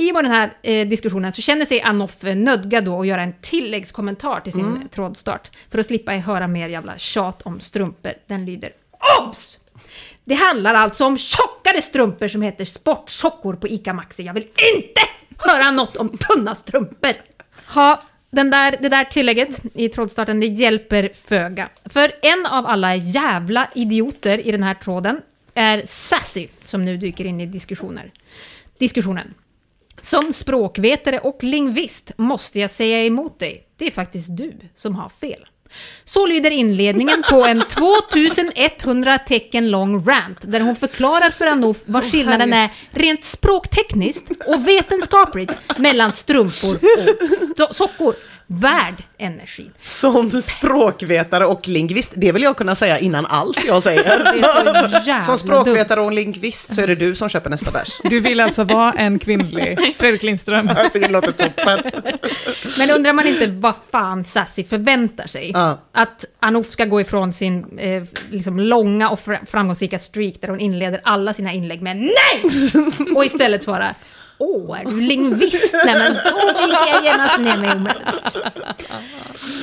I och med den här eh, diskussionen så känner sig Anoff nödgad då att göra en tilläggskommentar till sin Mm. trådstart för att slippa höra mer jävla tjat om strumpor. Den lyder OBS! Det handlar alltså om tjockare strumpor som heter sportsockor på ICA Maxi. Jag vill inte höra något om tunna strumpor. Ha, den där, det där tillägget i trådstarten, det hjälper föga. För en av alla jävla idioter i den här tråden är Sassy, som nu dyker in i diskussioner. diskussionen. Som språkvetare och lingvist måste jag säga emot dig. Det är faktiskt du som har fel. Så lyder inledningen på en 2100 tecken lång rant där hon förklarar för Anouf vad skillnaden är rent språktekniskt och vetenskapligt mellan strumpor och sockor. Värd energi. Som språkvetare och lingvist, det vill jag kunna säga innan allt jag säger. Som språkvetare och lingvist så är det du som köper nästa bärs. Du vill alltså vara en kvinnlig Fredrik Lindström. Jag tycker det låter toppen. Men undrar man inte vad fan Sassy förväntar sig? Ja. Att Anouf ska gå ifrån sin eh, liksom långa och fr- framgångsrika streak där hon inleder alla sina inlägg med NEJ! Och istället svara Åh, är du lingvist? Nej men då viker jag genast ner mig omedelbart.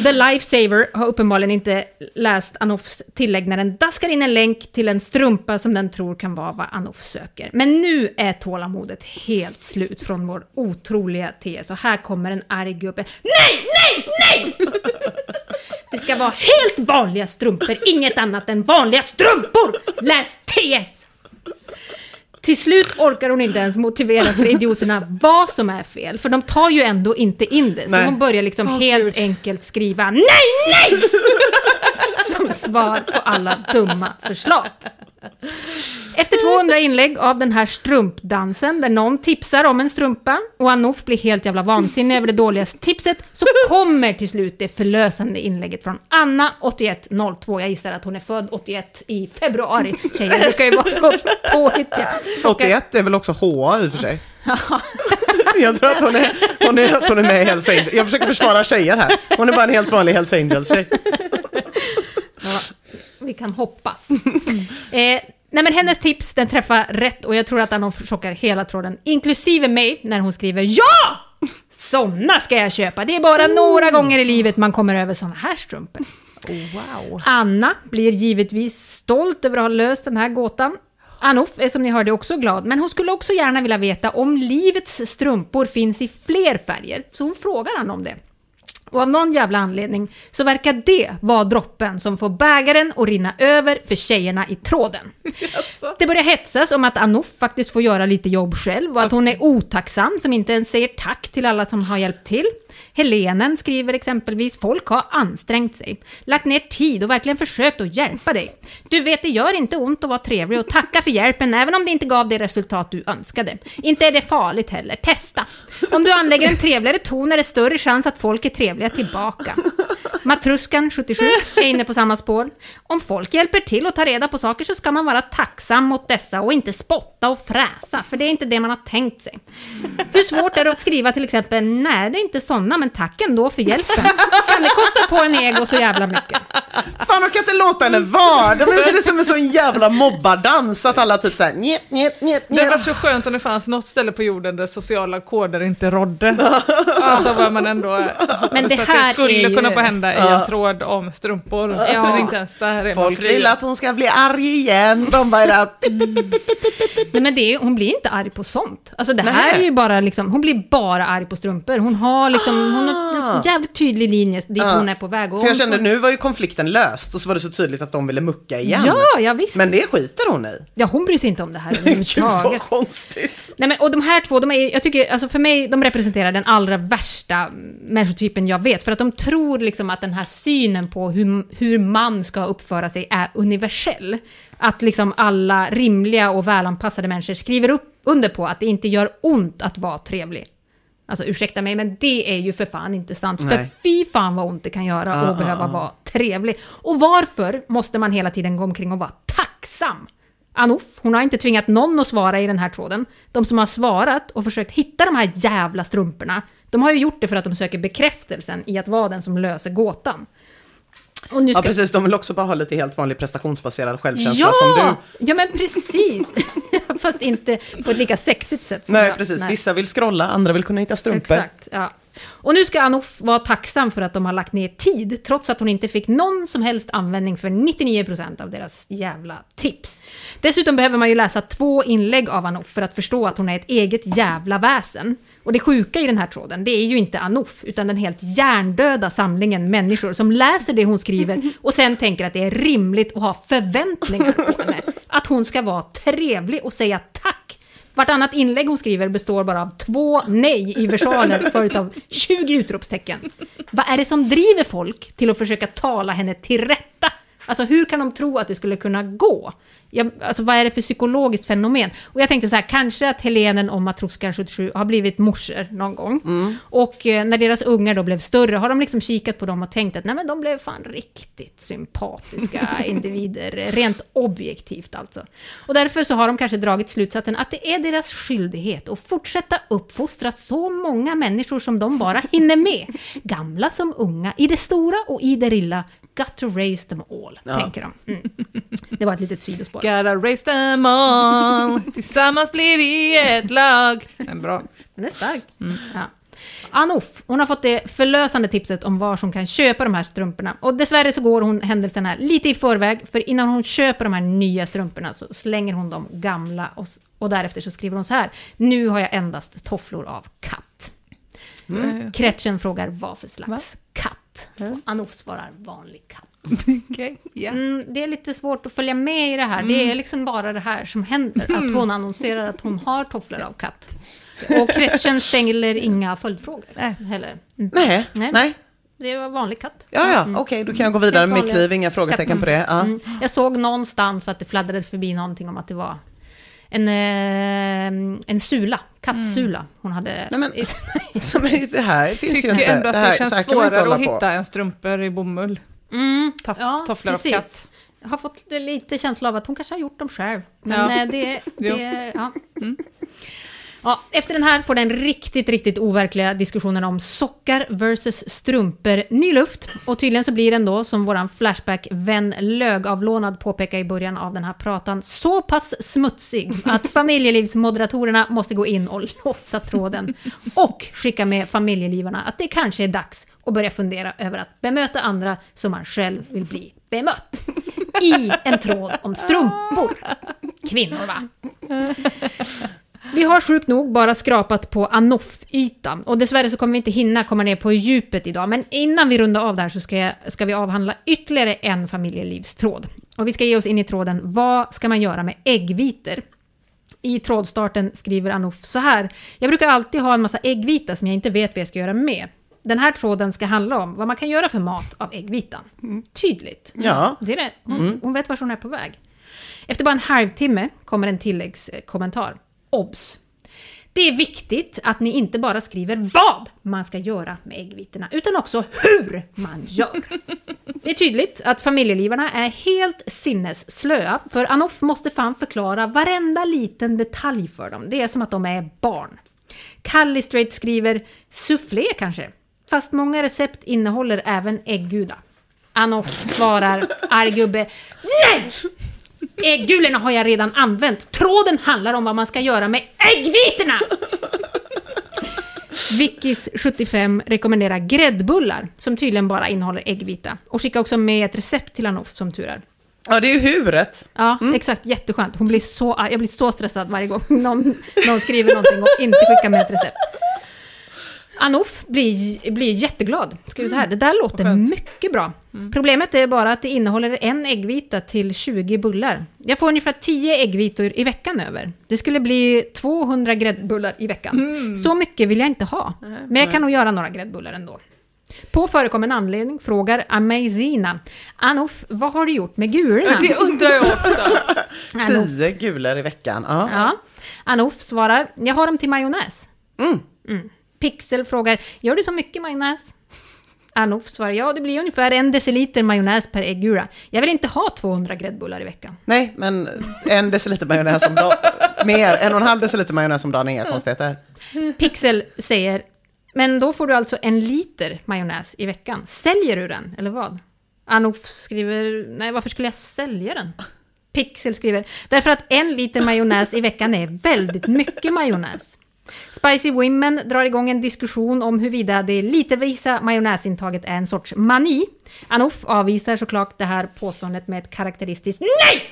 The Lifesaver har uppenbarligen inte läst Anoufs tillägg när den daskar in en länk till en strumpa som den tror kan vara vad Anouf söker. Men nu är tålamodet helt slut från vår otroliga TS och här kommer en arg gubbe. Nej, nej, nej! Det ska vara helt vanliga strumpor, inget annat än vanliga strumpor! Läs TS! Till slut orkar hon inte ens motivera för idioterna vad som är fel, för de tar ju ändå inte in det. Så Nej. hon börjar liksom Åh, helt Gud. enkelt skriva NEJ, NEJ! Som svar på alla dumma förslag. Efter 200 inlägg av den här strumpdansen, där någon tipsar om en strumpa och Anouf blir helt jävla vansinnig över det dåliga tipset, så kommer till slut det förlösande inlägget från Anna, 8102. Jag gissar att hon är född 81 i februari. Tjejer brukar ju vara så påhittiga. 81 är väl också HA i och för sig. Jag tror att hon är, hon är, hon är med i Hells Angels. Jag försöker försvara tjejer här. Hon är bara en helt vanlig Hells Angels-tjej. Vi kan hoppas. eh, nej men hennes tips, den träffar rätt och jag tror att den chockar hela tråden, inklusive mig, när hon skriver ja! Såna ska jag köpa! Det är bara några gånger i livet man kommer över såna här strumpor. Wow. Anna blir givetvis stolt över att ha löst den här gåtan. Anouf är som ni hörde också glad, men hon skulle också gärna vilja veta om livets strumpor finns i fler färger, så hon frågar han om det. Och av någon jävla anledning så verkar det vara droppen som får bägaren att rinna över för tjejerna i tråden. Det börjar hetsas om att Anouf faktiskt får göra lite jobb själv och att hon är otacksam som inte ens säger tack till alla som har hjälpt till. Helenen skriver exempelvis folk har ansträngt sig, lagt ner tid och verkligen försökt att hjälpa dig. Du vet, det gör inte ont att vara trevlig och tacka för hjälpen även om det inte gav det resultat du önskade. Inte är det farligt heller, testa. Om du anlägger en trevligare ton är det större chans att folk är trevliga tillbaka. Matruskan, 77, är inne på samma spår. Om folk hjälper till att ta reda på saker så ska man vara tacksam mot dessa och inte spotta och fräsa, för det är inte det man har tänkt sig. Hur svårt är det att skriva till exempel “Nej, det är inte såna, men tack ändå för hjälpen”? Kan det kosta på en ego så jävla mycket? Fan, de kan inte låta henne vara. Det blir som en sån jävla mobbardans att alla typ såhär njet, njet, njet, Det njet. varit så skönt om det fanns något ställe på jorden där sociala koder inte rådde. Alltså vad man ändå... Men det här det skulle är ju- kunna få hända i en tråd om strumpor. Ja. Inte ens där Folk fri. vill att hon ska bli arg igen. De bara... Nej men det är, hon blir inte arg på sånt. Alltså det här Nej. är ju bara liksom, hon blir bara arg på strumpor. Hon har liksom, hon har en sån jävligt tydlig linje dit Ja. hon är på väg. Och För jag kände får- nu var ju konflikten löst och så var det så tydligt att de ville mucka igen. Ja, ja visst. Men det skiter hon i. Ja, hon bryr sig inte om det här Gud vad överhuvudtaget. konstigt. Nej, men, och de här två, de är, jag tycker, alltså för mig, de representerar den allra värsta människotypen jag vet. För att de tror liksom att den här synen på hur, hur man ska uppföra sig är universell. Att liksom alla rimliga och välanpassade människor skriver upp under på att det inte gör ont att vara trevlig. Alltså ursäkta mig, men det är ju för fan inte sant. För Nej. fy fan vad ont det kan göra Ah, att ah, behöva ah. vara trevlig. Och varför måste man hela tiden gå omkring och vara tacksam? Anouf, hon har inte tvingat någon att svara i den här tråden. De som har svarat och försökt hitta de här jävla strumporna, de har ju gjort det för att de söker bekräftelsen i att vara den som löser gåtan. Och nu Ja ska... precis, de vill också bara ha lite helt vanlig prestationsbaserad självkänsla Ja! som du. Ja men precis! Fast inte på ett lika sexigt sätt som Nej jag. precis, vissa vill scrolla, andra vill kunna hitta strumpor. Exakt, ja. Och nu ska Anouf vara tacksam för att de har lagt ner tid, trots att hon inte fick någon som helst användning för 99% av deras jävla tips. Dessutom behöver man ju läsa två inlägg av Anouf för att förstå att hon är ett eget jävla väsen. Och det sjuka i den här tråden, det är ju inte Anouf, utan den helt hjärndöda samlingen människor som läser det hon skriver och sen tänker att det är rimligt att ha förväntningar på henne. Att hon ska vara trevlig och säga tack Vartannat inlägg hon skriver består bara av två nej i versaler följt av 20 utropstecken. Vad är det som driver folk till att försöka tala henne till rätta? Alltså hur kan de tro att det skulle kunna gå? Jag, alltså vad är det för psykologiskt fenomen? Och jag tänkte så här, kanske att Helenen och Matroskan 77 har blivit morsor någon gång. Och eh, när deras ungar då blev större har de liksom kikat på dem och tänkt att nej men de blev fan riktigt sympatiska individer, rent objektivt alltså. Och därför så har de kanske dragit slutsatsen att det är deras skyldighet att fortsätta uppfostra så många människor som de bara hinner med. Gamla som unga, i det stora och i det lilla. Got to raise them all, Ja. tänker de. Mm. Det var ett litet sidospår. Gotta raise them all, tillsammans blir vi ett lag. Den är bra. Den är stark. Ja. Anouf, hon har fått det förlösande tipset om var som kan köpa de här strumporna. Och dessvärre så går hon händelserna lite i förväg, för innan hon köper de här nya strumporna så slänger hon de gamla och, och därefter så skriver hon så här. Nu har jag endast tofflor av katt. Mm. Kretchen frågar vad för slags katt. Och Anouf svarar vanlig katt. Okej, ja. Mm, det är lite svårt att följa med i det här. Det Mm. är liksom bara det här som händer. Att Mm. hon annonserar att hon har tofflor av katt. Och Kretchen ställer inga följdfrågor heller. Mm. Nej, nej. Det var vanlig katt. Ja, ja, Mm. okej, då kan jag gå vidare med mitt liv, inga frågetecken katt. på det. Ja. Mm. Jag såg någonstans att det fladdrade förbi någonting om att det var en, eh, en sula, kattsula hon hade. Nej, men, men det här finns Tycker ju inte. ändå att det, det, här, så känns svårare att på. hitta än strumpor i bomull. Mm, Toff- ja, tofflor av precis. katt. Jag har fått lite känsla av att hon kanske har gjort dem själv. Men Ja. eh, det... Det ja. Ja, efter den här får den riktigt, riktigt overkliga diskussionen om sockar versus strumpor ny luft. Och tydligen så blir den då, som våran Flashback-vän Lögavlånad påpekar i början av den här pratan, så pass smutsig att familjelivsmoderatorerna måste gå in och låsa tråden. Och skicka med familjelivarna att det kanske är dags att börja fundera över att bemöta andra som man själv vill bli bemött. I en tråd om strumpor. Kvinnor va? Vi har sjukt nog bara skrapat på Anoff-ytan och dessvärre så kommer vi inte hinna komma ner på djupet idag. Men innan vi rundar av där så ska, jag, ska vi avhandla ytterligare en familjelivstråd. Och vi ska ge oss in i tråden Vad ska man göra med äggvitor? I trådstarten skriver Anouf så här. Jag brukar alltid ha en massa äggvita som jag inte vet vad jag ska göra med. Den här tråden ska handla om vad man kan göra för mat av äggvitan. Tydligt. Ja. Det är det. Hon, Mm. hon vet vart hon är på väg. Efter bara en halvtimme kommer en tilläggskommentar. Obs! Det är viktigt att ni inte bara skriver vad man ska göra med äggvitorna, utan också hur man gör. Det är tydligt att familjelivarna är helt sinnesslöa, för Anoff måste fan förklara varenda liten detalj för dem. Det är som att de är barn. Callistrate skriver soufflé kanske, fast många recept innehåller även ägguda. Anoff svarar arg gubbe NEJ! Äggulorna har jag redan använt. Tråden handlar om vad man ska göra med äggvitorna! Vickis 75 rekommenderar gräddbullar, som tydligen bara innehåller äggvita. Och skickar också med ett recept till Anoff, som tur är. Ja, det är ju huret. Ja, exakt. Jätteskönt. Hon blir så, jag blir så stressad varje gång någon, någon skriver någonting och inte skickar med ett recept. Anouf blir, blir jätteglad. Skriver så här, det där låter mycket bra. Problemet är bara att det innehåller en äggvita till 20 bullar. Jag får ungefär 10 äggvitor i veckan över. Det skulle bli 200 gräddbullar i veckan. Så mycket vill jag inte ha. Men jag kan nog göra några gräddbullar ändå. På förekommande anledning frågar Amazina, Anouf, vad har du gjort med gulorna? Det undrar jag också. Anouf Tio gulor i veckan. Ja. Ja. Anouf svarar, jag har dem till majonnäs. Mm. Pixel frågar, gör du så mycket majonnäs? Anouf svarar, ja det blir ungefär en deciliter majonnäs per äggula. Jag vill inte ha 200 gräddbullar i veckan. Nej, men en deciliter majonnäs om dagen. Mer, en och en halv deciliter majonnäs om dagen är inga konstigheter. Pixel säger, men då får du alltså en liter majonnäs i veckan. Säljer du den, eller vad? Anouf skriver, nej varför skulle jag sälja den? Pixel skriver, därför att en liter majonnäs i veckan är väldigt mycket majonnäs. Spicy Women drar igång en diskussion om huruvida det litervisa majonnäsintaget är en sorts mani. Anouf avvisar såklart det här påståendet med ett karaktäristiskt NEJ!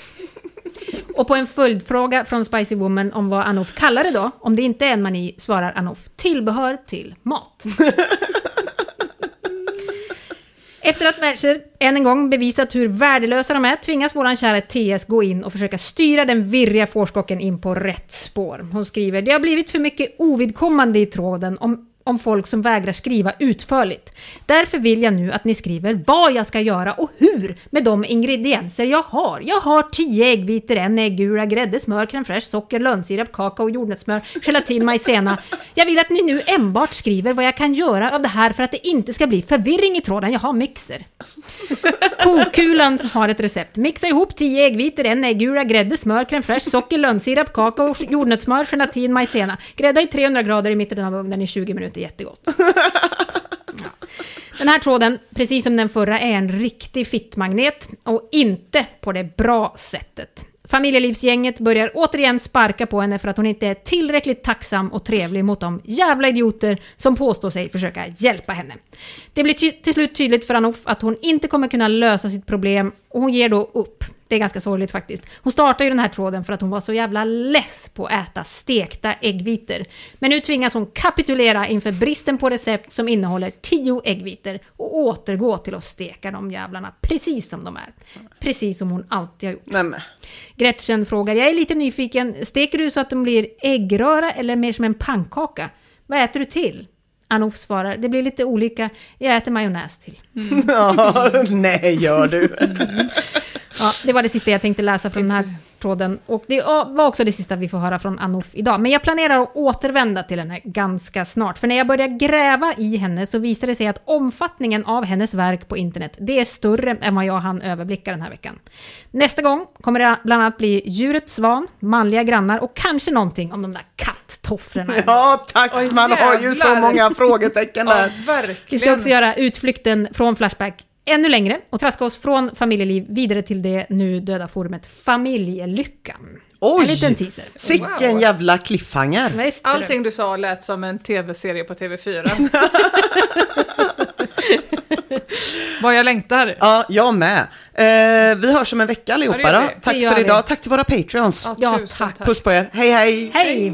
Och på en följdfråga från Spicy Woman om vad Anouf kallar det då, om det inte är en mani, svarar Anouf tillbehör till mat. Efter att Mercer än en gång bevisat hur värdelösa de är tvingas våran kära TS gå in och försöka styra den virriga fårskocken in på rätt spår. Hon skriver “Det har blivit för mycket ovidkommande i tråden om om folk som vägrar skriva utförligt. Därför vill jag nu att ni skriver vad jag ska göra och hur med de ingredienser jag har. Jag har 10 äggvitor, en äggula, grädde, smör, crème fraîche, socker, lönnsirap, kakao, jordnötssmör, gelatin, majsena. Jag vill att ni nu enbart skriver vad jag kan göra av det här för att det inte ska bli förvirring i tråden. Jag har mixer. Kokulan har ett recept. Mixa ihop 10 äggvitor, en äggula, grädde, smör, crème fraîche, socker, lönnsirap, kakao, jordnötssmör, gelatin, majsena. Grädda i 300 grader i mitten av ugnen i 20 minuter. Jättegott. Ja. Den här tråden, precis som den förra, är en riktig fittmagnet och inte på det bra sättet. Familjelivsgänget börjar återigen sparka på henne för att hon inte är tillräckligt tacksam och trevlig mot de jävla idioter som påstår sig försöka hjälpa henne. Det blir ty- till slut tydligt för Anouf att hon inte kommer kunna lösa sitt problem och hon ger då upp. Det är ganska sorgligt faktiskt. Hon startade ju den här tråden för att hon var så jävla less på att äta stekta äggvitor. Men nu tvingas hon kapitulera inför bristen på recept som innehåller 10 äggvitor och återgå till att steka de jävlarna precis som de är. Precis som hon alltid har gjort. Nej, Gretchen frågar, jag är lite nyfiken, steker du så att de blir äggröra eller mer som en pannkaka? Vad äter du till? Anouf svarar, det blir lite olika, jag äter majonnäs till. Ja, nej, gör du. Ja, det var det sista jag tänkte läsa från den här tråden. Och det var också det sista vi får höra från Anouf idag. Men jag planerar att återvända till henne ganska snart. För när jag börjar gräva i henne så visar det sig att omfattningen av hennes verk på internet, det är större än vad jag hann överblicka den här veckan. Nästa gång kommer det bland annat bli djuret svan, manliga grannar och kanske någonting om de där katttofflorna. Ja, tack. Man har ju så jävlar. många frågetecken där. Vi verkligen. ska också göra utflykten från Flashback ännu längre och traska oss från familjeliv vidare till det nu döda forumet Familjelyckan. Oj! En liten teaser. Sicken jävla cliffhanger. Visst. Allting du sa lät som en tv-serie på TV4. Vad jag längtar. Ja, jag med. Eh, vi hörs om en vecka allihopa Ja, då. vi. Tack för vi. idag. Tack till våra patreons. Ja, Ja, tusen tack. Puss på er. Hej hej! Hej!